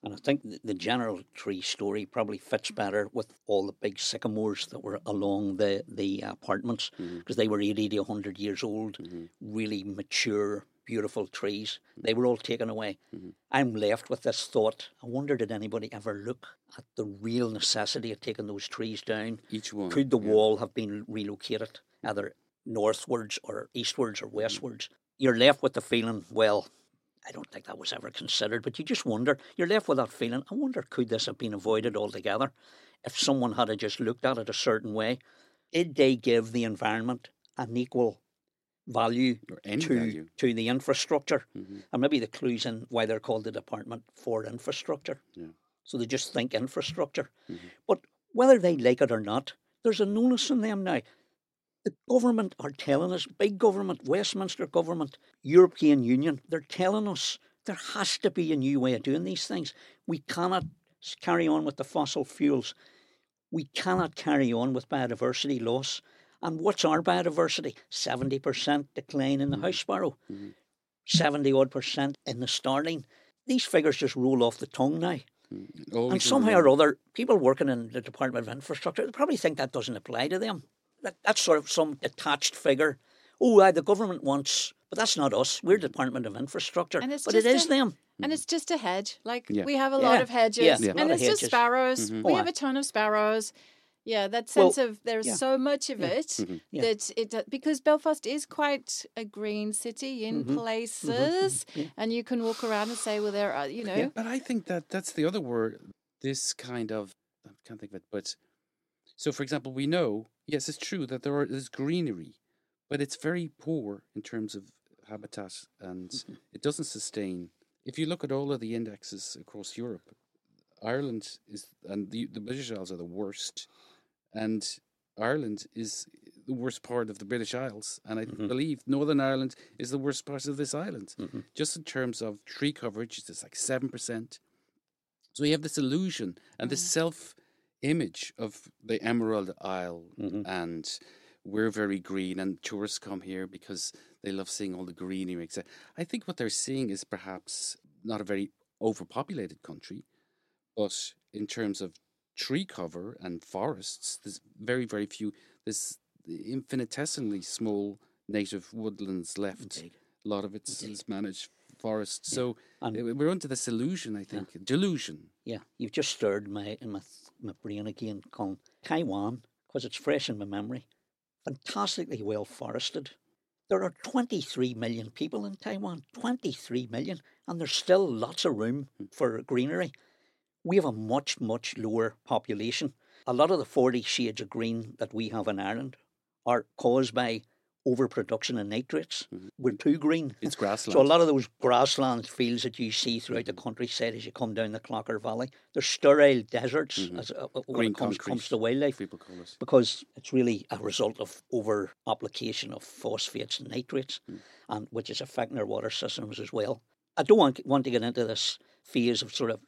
And I think the general tree story probably fits better with all the big sycamores that were along the, the apartments because mm-hmm. they were 80 to 100 years old, mm-hmm. really mature, beautiful trees. They were all taken away. Mm-hmm. I'm left with this thought I wonder, did anybody ever look at the real necessity of taking those trees down? Each one. Could the yeah. wall have been relocated, either northwards or eastwards or mm-hmm. westwards? You're left with the feeling, well, I don't think that was ever considered, but you just wonder, you're left with that feeling, I wonder, could this have been avoided altogether if someone had just looked at it a certain way? Did they give the environment an equal value to value. to the infrastructure? Mm-hmm. And maybe the clues in why they're called the Department for Infrastructure. Yeah. So they just think infrastructure. Mm-hmm. But whether they like it or not, there's a onus on them now. The government are telling us, big government, Westminster government, European Union, they're telling us there has to be a new way of doing these things. We cannot carry on with the fossil fuels. We cannot carry on with biodiversity loss. And what's our biodiversity? 70% decline in the mm-hmm. house sparrow, mm-hmm. 70 odd percent in the starling. These figures just roll off the tongue now. Mm-hmm. and somehow or other, people working in the Department of Infrastructure probably think that doesn't apply to them that, that's sort of some detached figure. Oh, the government wants, but that's not us. We're Department of Infrastructure, but it is a, them. And it's just a hedge. Like yeah. we have a lot yeah. of hedges, yeah. and it's just sparrows. Mm-hmm. We oh, have a ton of sparrows. Yeah, that sense well, of there's so much of it mm-hmm. that it because Belfast is quite a green city in mm-hmm. places, mm-hmm. and you can walk around and say, well, there are you know. but I think that that's the other word. This kind of I can't think of it, but so for example, we know Yes, it's true that there is greenery, but it's very poor in terms of habitat and mm-hmm. it doesn't sustain. If you look at all of the indexes across Europe, Ireland is, and the, the British Isles are the worst, and Ireland is the worst part of the British Isles, and I mm-hmm. believe Northern Ireland is the worst part of this island. Mm-hmm. Just in terms of tree coverage, it's like seven percent. So you have this illusion and this mm. self image of the Emerald Isle mm-hmm. and we're very green and tourists come here because they love seeing all the greenery. I think what they're seeing is perhaps not a very overpopulated country, but in terms of tree cover and forests, there's very, very few. There's infinitesimally small native woodlands left. Indeed. A lot of it is managed forests. Yeah. So and we're under this illusion, I think, yeah. delusion. Yeah, you've just stirred my my my brain again, Colin. Taiwan, because it's fresh in my memory, fantastically well forested. There are 23 million people in Taiwan, 23 million, and there's still lots of room for greenery. We have a much, much lower population. A lot of the 40 shades of green that we have in Ireland are caused by overproduction of nitrates. Mm-hmm. We're too green. It's grassland. So a lot of those grassland fields that you see throughout the countryside as you come down the Clogher Valley, they're sterile deserts mm-hmm. as uh, uh when it comes, comes, to wildlife. People call it. Because it's really a result of over application of phosphates and nitrates, mm. and which is affecting our water systems as well. I don't want, want to get into this phase of sort of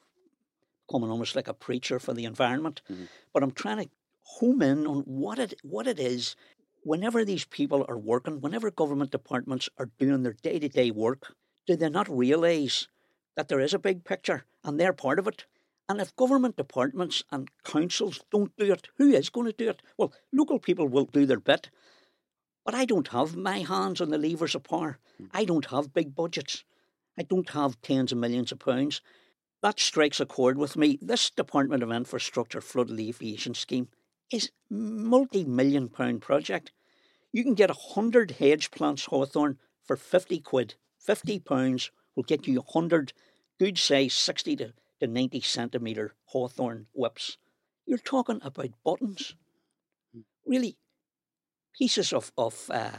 coming almost like a preacher for the environment, mm-hmm. but I'm trying to home in on what it what it is whenever these people are working, whenever government departments are doing their day to day work, do they not realise that there is a big picture and they're part of it? And if government departments and councils don't do it, who is going to do it? Well, local people will do their bit. But I don't have my hands on the levers of power. Hmm. I don't have big budgets. I don't have tens of millions of pounds. That strikes a chord with me. This Department of Infrastructure flood alleviation scheme is multi million pound project. You can get a hundred hedge plants hawthorn for fifty quid. Fifty pounds will get you a hundred good size sixty to, to ninety centimetre hawthorn whips. You're talking about buttons. Really pieces of, of uh,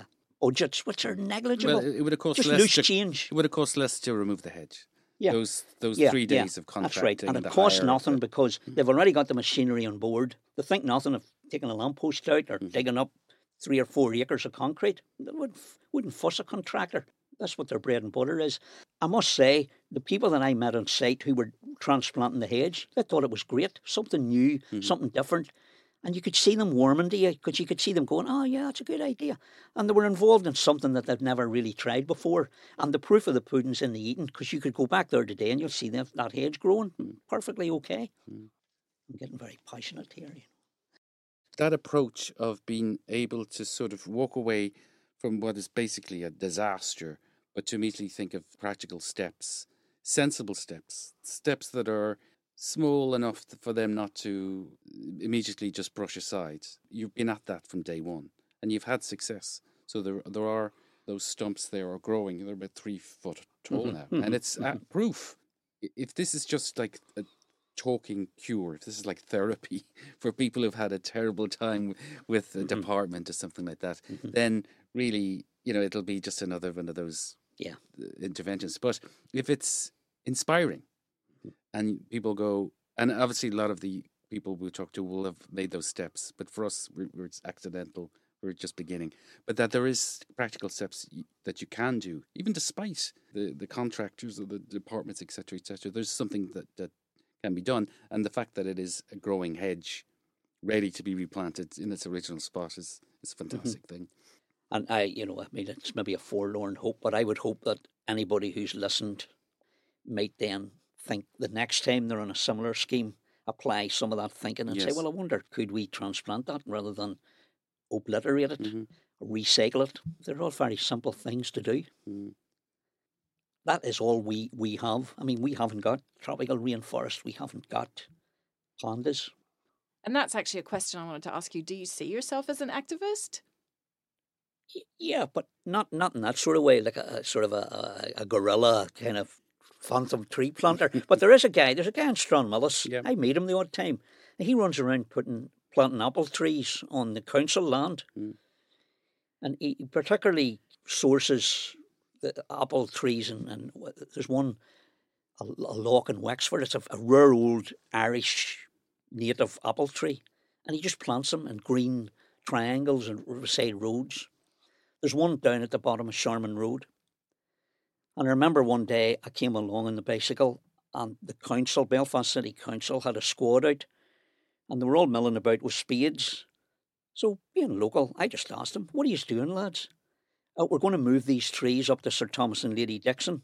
budgets which are negligible. Well, it would have cost Just less loose to, change. It would have cost less to remove the hedge. Yeah. Those those yeah, three days yeah, of contracting. That's right. And it costs nothing because they've already got the machinery on board. They think nothing of taking a lamppost out or mm-hmm. digging up three or four acres of concrete. They wouldn't, wouldn't fuss a contractor. That's what their bread and butter is. I must say, the people that I met on site who were transplanting the hedge, they thought it was great, something new, mm-hmm. something different. And you could see them warming to you because you could see them going, oh, yeah, that's a good idea. And they were involved in something that they've never really tried before. And the proof of the pudding's in the eating because you could go back there today and you'll see that, that hedge growing mm. perfectly okay. Mm. I'm getting very passionate here. You know. That approach of being able to sort of walk away from what is basically a disaster, but to immediately think of practical steps, sensible steps, steps that are small enough for them not to immediately just brush aside. You've been at that from day one, and you've had success. So there, there are those stumps there are growing. They're about three foot tall mm-hmm. now, and mm-hmm. it's uh, proof. If this is just like a talking cure, if this is like therapy for people who've had a terrible time with the mm-hmm. department or something like that, mm-hmm. then really, you know, it'll be just another one of those yeah interventions. But if it's inspiring, and people go, and obviously a lot of the people we talk to will have made those steps, but for us, we're, we're accidental. We're just beginning, but that there is practical steps that you can do, even despite the, the contractors or the departments, etc., etc. There's something that, that can be done, and the fact that it is a growing hedge, ready to be replanted in its original spot, is is a mm-hmm. fantastic mm-hmm. thing. And I, you know, I mean, it's maybe a forlorn hope, but I would hope that anybody who's listened might then think the next time they're on a similar scheme, apply some of that thinking and yes. say, well, I wonder, could we transplant that rather than obliterate it, mm-hmm. recycle it? They're all very simple things to do. Mm. That is all we, we have. I mean, we haven't got tropical rainforest, we haven't got pandas. And that's actually a question I wanted to ask you. Do you see yourself as an activist? Yeah, but not not in that sort of way, like a, a sort of a, a, a guerrilla kind of phantom tree planter. but there is a guy, there's a guy in Stranmillis. I meet him the odd time. And he runs around putting planting apple trees on the council land. Mm. And he particularly sources the apple trees and, and there's one a, a loch in Wexford. It's a, a rare old Irish native apple tree. And he just plants them in green triangles and side roads. There's one down at the bottom of Sharman Road. And I remember one day I came along on the bicycle and the council, Belfast City Council, had a squad out and they were all milling about with spades. So, being local, I just asked them, What are you doing, lads? Oh, we're going to move these trees up to Sir Thomas and Lady Dixon.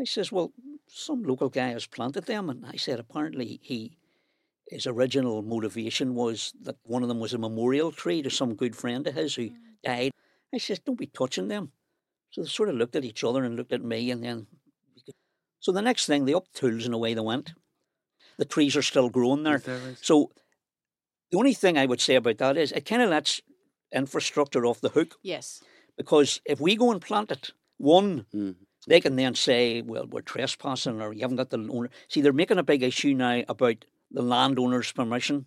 I says, Well, some local guy has planted them. And I said, Apparently, he his original motivation was that one of them was a memorial tree to some good friend of his who mm. died. I says, Don't be touching them. So they sort of looked at each other and looked at me, and then. So the next thing, they up tools and away they went. The trees are still growing there. So the only thing I would say about that is it kind of lets infrastructure off the hook. Yes. Because if we go and plant it, one, mm. they can then say, well, we're trespassing or you haven't got the owner. See, they're making a big issue now about the landowner's permission.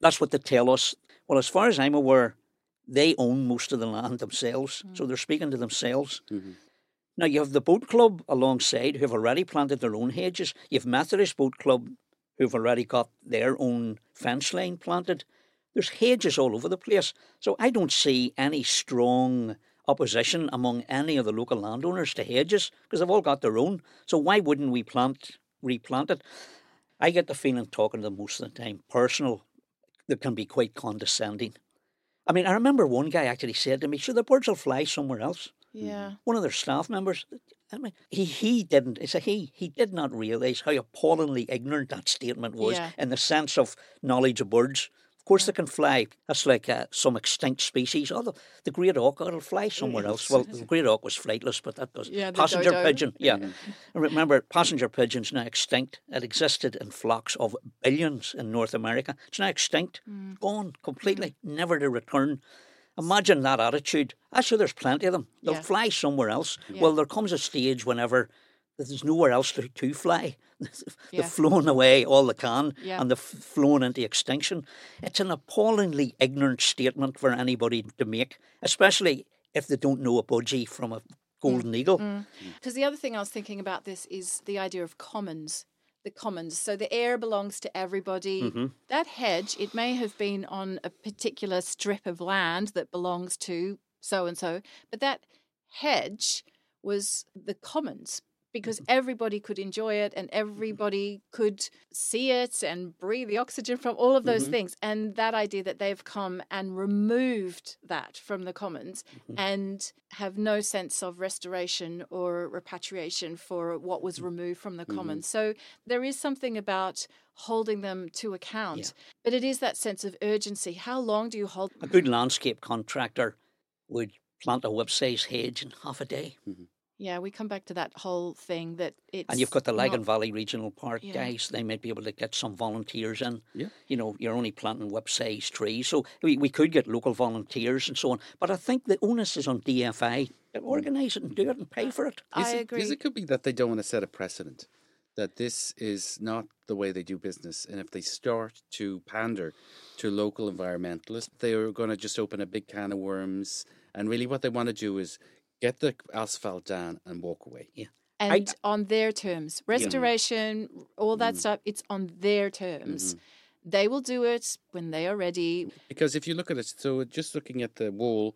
That's what they tell us. Well, as far as I'm aware, they own most of the land themselves, mm. so they're speaking to themselves. Mm-hmm. Now you have the boat club alongside who have already planted their own hedges. You have Methodist Boat Club who've already got their own fence line planted. There's hedges all over the place. So I don't see any strong opposition among any of the local landowners to hedges because they've all got their own. So why wouldn't we plant replant it? I get the feeling talking to them most of the time, personal, they can be quite condescending. I mean, I remember one guy actually said to me, "Sure, the birds will fly somewhere else." Yeah. One of their staff members. I mean, he he didn't. It's a he. He did not realise how appallingly ignorant that statement was yeah. in the sense of knowledge of birds course, they can fly. That's like uh, some extinct species. Oh, the, the great auk, it'll fly somewhere else. Well, the great auk was flightless, but that does. Yeah, passenger dodo. pigeon. Yeah. Mm. Remember, passenger pigeons now extinct. It existed in flocks of billions in North America. It's now extinct, mm. gone completely, mm. never to return. Imagine that attitude. Actually, there's plenty of them. They'll yeah. fly somewhere else. Yeah. Well, there comes a stage whenever there's nowhere else to, to fly. They've yeah. flown away all they can yeah. and they've flown into extinction. It's an appallingly ignorant statement for anybody to make, especially if they don't know a budgie from a golden mm. eagle. Because mm. the other thing I was thinking about this is the idea of commons. The commons. So the air belongs to everybody. Mm-hmm. That hedge, it may have been on a particular strip of land that belongs to so and so, but that hedge was the commons because everybody could enjoy it and everybody could see it and breathe the oxygen from all of those Mhm. things. And that idea that they've come and removed that from the commons Mhm. and have no sense of restoration or repatriation for what was removed from the Mhm. commons. So there is something about holding them to account, but it is that sense of urgency. How long do you hold? A good landscape contractor would plant a whip-sized hedge in half a day. Yeah, we come back to that whole thing that it's And you've got the not- Lagan Valley Regional Park Yeah. guys. They might be able to get some volunteers in. Yeah. You know, you're only planting whip-sized trees, so we, we could get local volunteers and so on. But I think the onus is on DFI to organise it and do it and pay for it. I Is it- agree. Is it could be that they don't want to set a precedent, that this is not the way they do business, and if they start to pander to local environmentalists, they are going to just open a big can of worms. And really, what they want to do is get the asphalt down and walk away. Yeah. And on their terms. Restoration, all that Mm. stuff, it's on their terms. Mhm. They will do it when they are ready. Because if you look at it, so just looking at the wall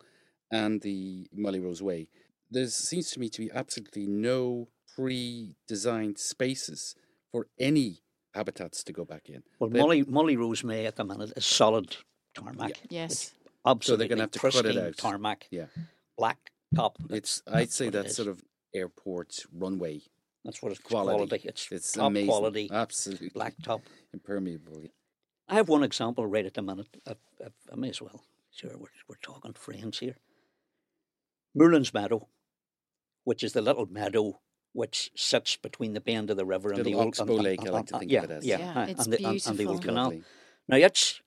and the Mollie-Rose Way, there seems to me to be absolutely no pre-designed spaces for any habitats to go back in. Well, They- Molly, Mollie-Rose May at the minute is solid tarmac. Yes. Absolutely So they're gonna have to cut it out. tarmac. Yeah. Black top. It's I'd say what it that's sort of airport runway That's what it's quality. quality. It's, It's top amazing. quality, absolutely black top. impermeable. I have one example right at the minute. I, I, I may as well. Sure, we're, we're talking friends here. Merlin's Meadow, which is the little meadow which sits between the bend of the river and the Little old Oxbow Lake, and- I like to think yeah, of it as. Yeah, Yeah, it's and, the, and, and the old canal. Lovely. Now it's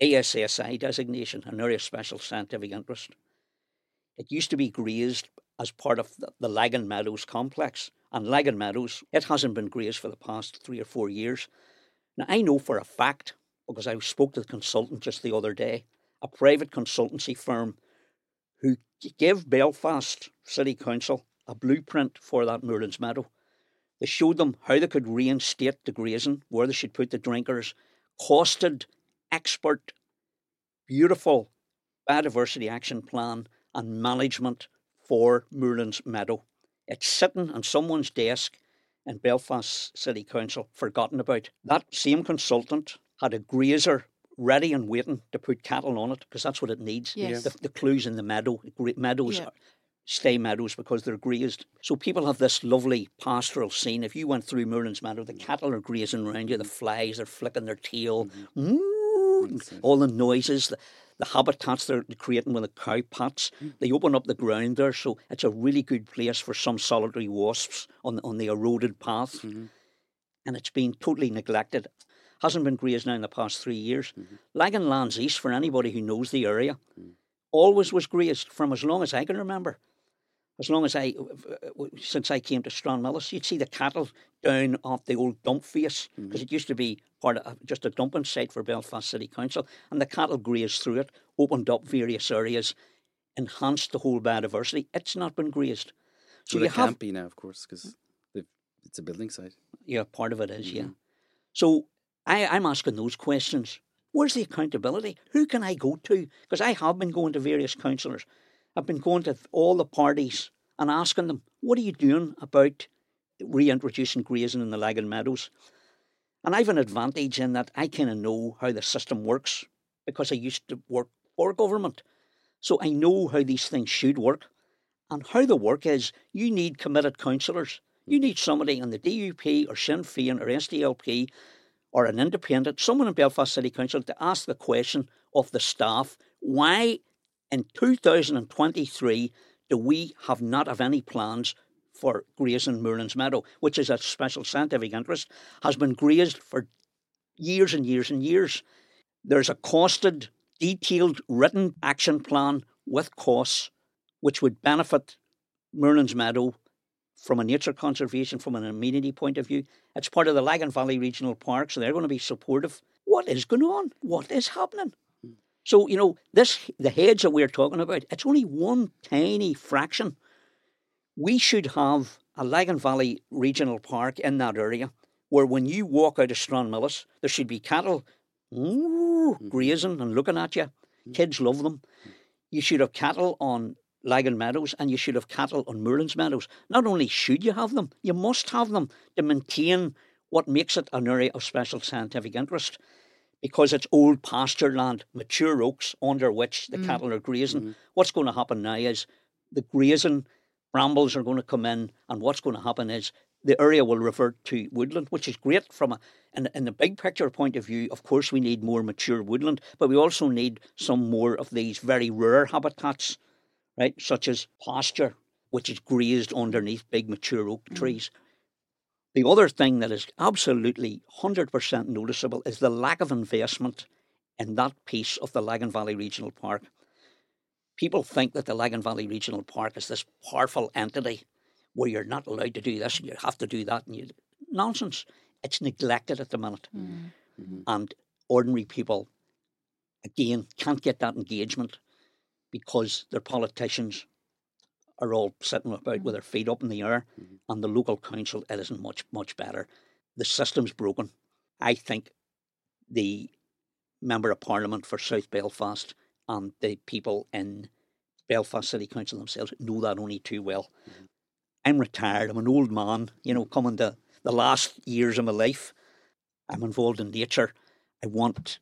ASSI designation, an area of special scientific interest. It used to be grazed as part of the, Lagan Meadows complex. And Lagan Meadows, it hasn't been grazed for the past three or four years. Now I know for a fact, because I spoke to the consultant just the other day, a private consultancy firm who gave Belfast City Council a blueprint for that Moorlands Meadow. They showed them how they could reinstate the grazing, where they should put the drinkers, costed expert, beautiful biodiversity action plan and management for Moorlands Meadow. It's sitting on someone's desk in Belfast City Council, forgotten about. That same consultant had a grazer ready and waiting to put cattle on it because that's what it needs. Yes. The, the clues in the meadow, meadows Yeah. stay meadows because they're grazed. So people have this lovely pastoral scene. If you went through Moorlands Meadow, the cattle are grazing around you, the flies are flicking their tail, mm-hmm. sense. all the noises, the, the habitats they're creating with the cow pats. They open up the ground there, so it's a really good place for some solitary wasps on the, on the eroded path. Mhm. And it's been totally neglected. Hasn't been grazed now in the past three years. Mhm. Laganlands East, for anybody who knows the area, Mm. always was grazed from as long as I can remember. As long as I, uh, uh, uh, since I came to Stranmillis, you'd see the cattle down off the old dump face mm-hmm. because it used to be part of just a dumping site for Belfast City Council, and the cattle grazed through it, opened up various areas, enhanced the whole biodiversity. It's not been grazed, so Well, you it have can't be now, of course, because it's a building site. yeah, part of it is, yeah. Mhm. So I, I'm asking those questions. Where's the accountability? Who can I go to? Because I have been going to various councillors. I've been going to all the parties and asking them, what are you doing about reintroducing grazing in the Lagan Meadows? And I've an advantage in that I kind of know how the system works because I used to work for government. So I know how these things should work. And how the work is, you need committed councillors. You hmm. need somebody in the DUP or Sinn Féin or SDLP or an independent, someone in Belfast City Council to ask the question of the staff why in 2023 do we have not have any plans for grazing Moorlands Meadow, which is a special scientific interest, has been grazed for years and years and years. There's a costed, detailed, written action plan with costs which would benefit Moorlands Meadow from a nature conservation, from an amenity point of view. It's part of the Lagan Valley Regional Park, so they're going to be supportive. What is going on? What is happening? So, you know, this the hedge that we're talking about, it's only one tiny fraction. We should have a Lagan Valley Regional Park in that area where when you walk out of Stranmillis, there should be cattle ooh, mm-hmm. grazing and looking at you. Mm-hmm. Kids love them. Mm-hmm. You should have cattle on Lagan Meadows and you should have cattle on Moorlands Meadows. Not only should you have them, you must have them to maintain what makes it an area of special scientific interest because it's old pasture land, mature oaks under which the mm. cattle are grazing. Mm. What's going to happen now is the grazing brambles are going to come in, and what's going to happen is the area will revert to woodland, which is great from a in, in the big picture point of view. Of course, we need more mature woodland, but we also need some more of these very rare habitats, right, such as pasture, which is grazed underneath big mature oak mm. Trees. The other thing that is absolutely 100% noticeable is the lack of investment in that piece of the Lagan Valley Regional Park. People think that the Lagan Valley Regional Park is this powerful entity where you're not allowed to do this and you have to do that. And you, nonsense. It's neglected at the minute. Mm-hmm. And ordinary people, again, can't get that engagement because their politicians are all sitting about mm-hmm. with their feet up in the air, mm-hmm. and the local council it isn't much much better. The system's broken. I think the member of parliament for South Belfast and the people in Belfast City Council themselves know that only too well. Mm-hmm. I'm retired. I'm an old man. You know, coming to the last years of my life. I'm involved in nature. I want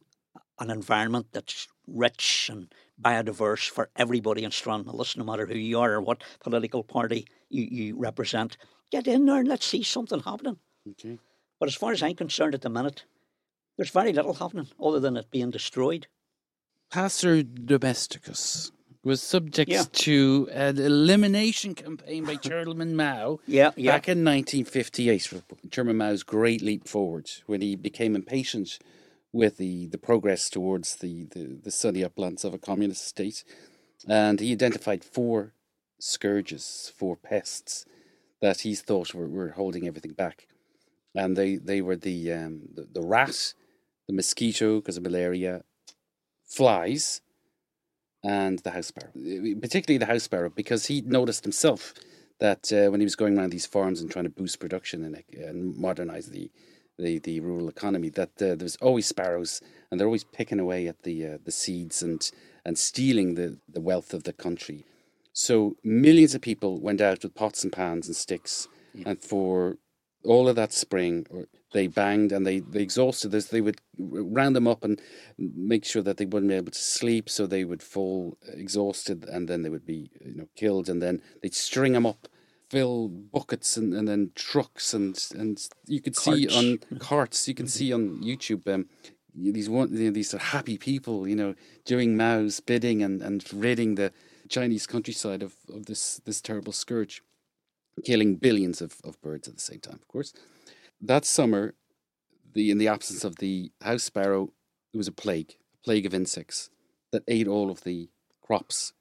an environment that's rich and biodiverse for everybody in Stranmillis, no matter who you are or what political party you, you represent. Get in there and let's see something happening. Okay. But as far as I'm concerned at the minute, there's very little happening other than it being destroyed. Passer Domesticus was subject yeah. to an elimination campaign by Chairman Mao yeah, yeah. back in 1958. Chairman Mao's great leap forward when he became impatient with the, the progress towards the, the, the sunny uplands of a communist state. And he identified four scourges, four pests that he thought were, were holding everything back. And they, they were the, um, the, the rat, the mosquito because of malaria, flies, and the house sparrow. Particularly the house sparrow, because he noticed himself that uh, when he was going around these farms and trying to boost production and, and modernize the, the, the rural economy that uh, there's always sparrows and they're always picking away at the uh, the seeds and and stealing the, the wealth of the country. So millions of people went out with pots and pans and sticks, yeah. and for all of that spring, they banged and they, they exhausted this. They would round them up and make sure that they wouldn't be able to sleep, so they would fall exhausted, and then they would be you know killed, and then they'd string them up fill buckets and, and then trucks and and you could carts. see on carts you can see on YouTube um, these one these happy people you know doing Mao's bidding and, and ridding the Chinese countryside of, of this this terrible scourge killing billions of, of birds at the same time of course that summer the in the absence of the house sparrow there was a plague a plague of insects that ate all of the crops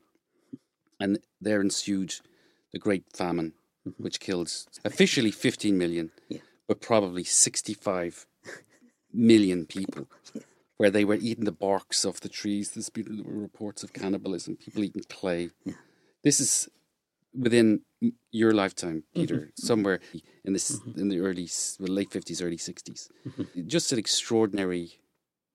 and there ensued the Great Famine, mm-hmm. which killed officially 15 million, yeah. but probably 65 million people, yeah. where they were eating the barks of the trees. There's been reports of cannibalism, people eating clay. Yeah. This is within your lifetime, mm-hmm. Peter, mm-hmm. somewhere in this mm-hmm. in the early late fifties, early 60s mm-hmm. Just an extraordinary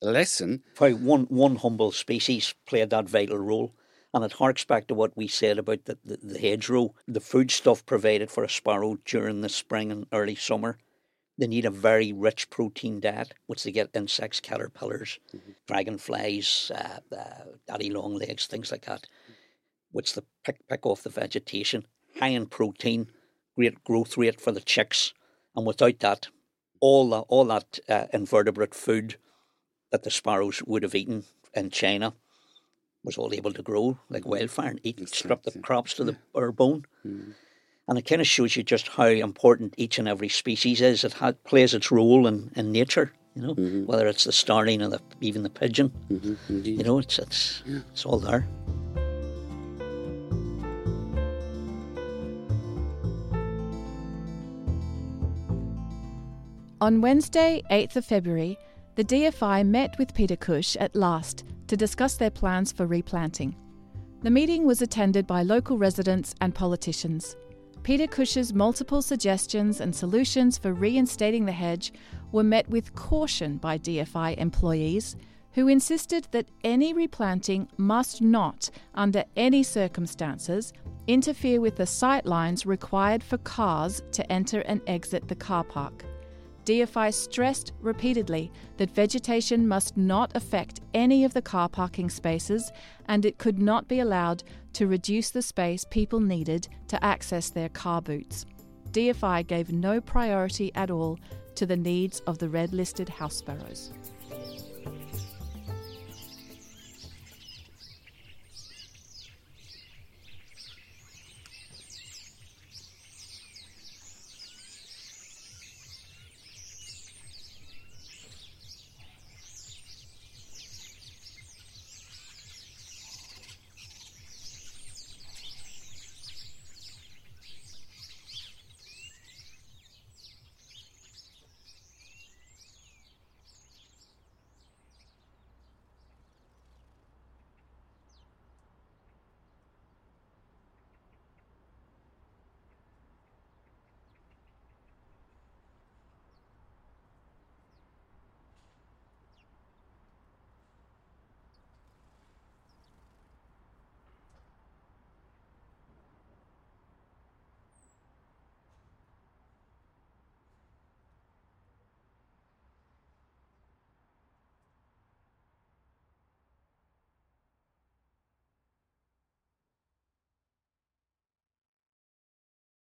lesson. How one one humble species played that vital role. And it harks back to what we said about the, the, the hedgerow, the foodstuff provided for a sparrow during the spring and early summer. They need a very rich protein diet, which they get insects, caterpillars, mm-hmm. dragonflies, uh, uh, daddy long legs, things like that, which they pick, pick off the vegetation. High in protein, great growth rate for the chicks. And without that, all, the, all that uh, invertebrate food that the sparrows would have eaten in China was all able to grow like mm. wildfire and eat, That's strip the crops to the bare bone. Mm. And it kind of shows you just how important each and every species is. It ha- plays its role in, in nature, you know, mm-hmm. whether it's the starling or the, even the pigeon. Mm-hmm, you know, it's, it's, yeah. it's all there. On Wednesday, 8th of February, the DFI met with Peter Cush at last to discuss their plans for replanting. The meeting was attended by local residents and politicians. Peter Cush's multiple suggestions and solutions for reinstating the hedge were met with caution by DFI employees, who insisted that any replanting must not, under any circumstances, interfere with the sight lines required for cars to enter and exit the car park. DFI stressed repeatedly that vegetation must not affect any of the car parking spaces and it could not be allowed to reduce the space people needed to access their car boots. DFI gave no priority at all to the needs of the red listed house sparrows.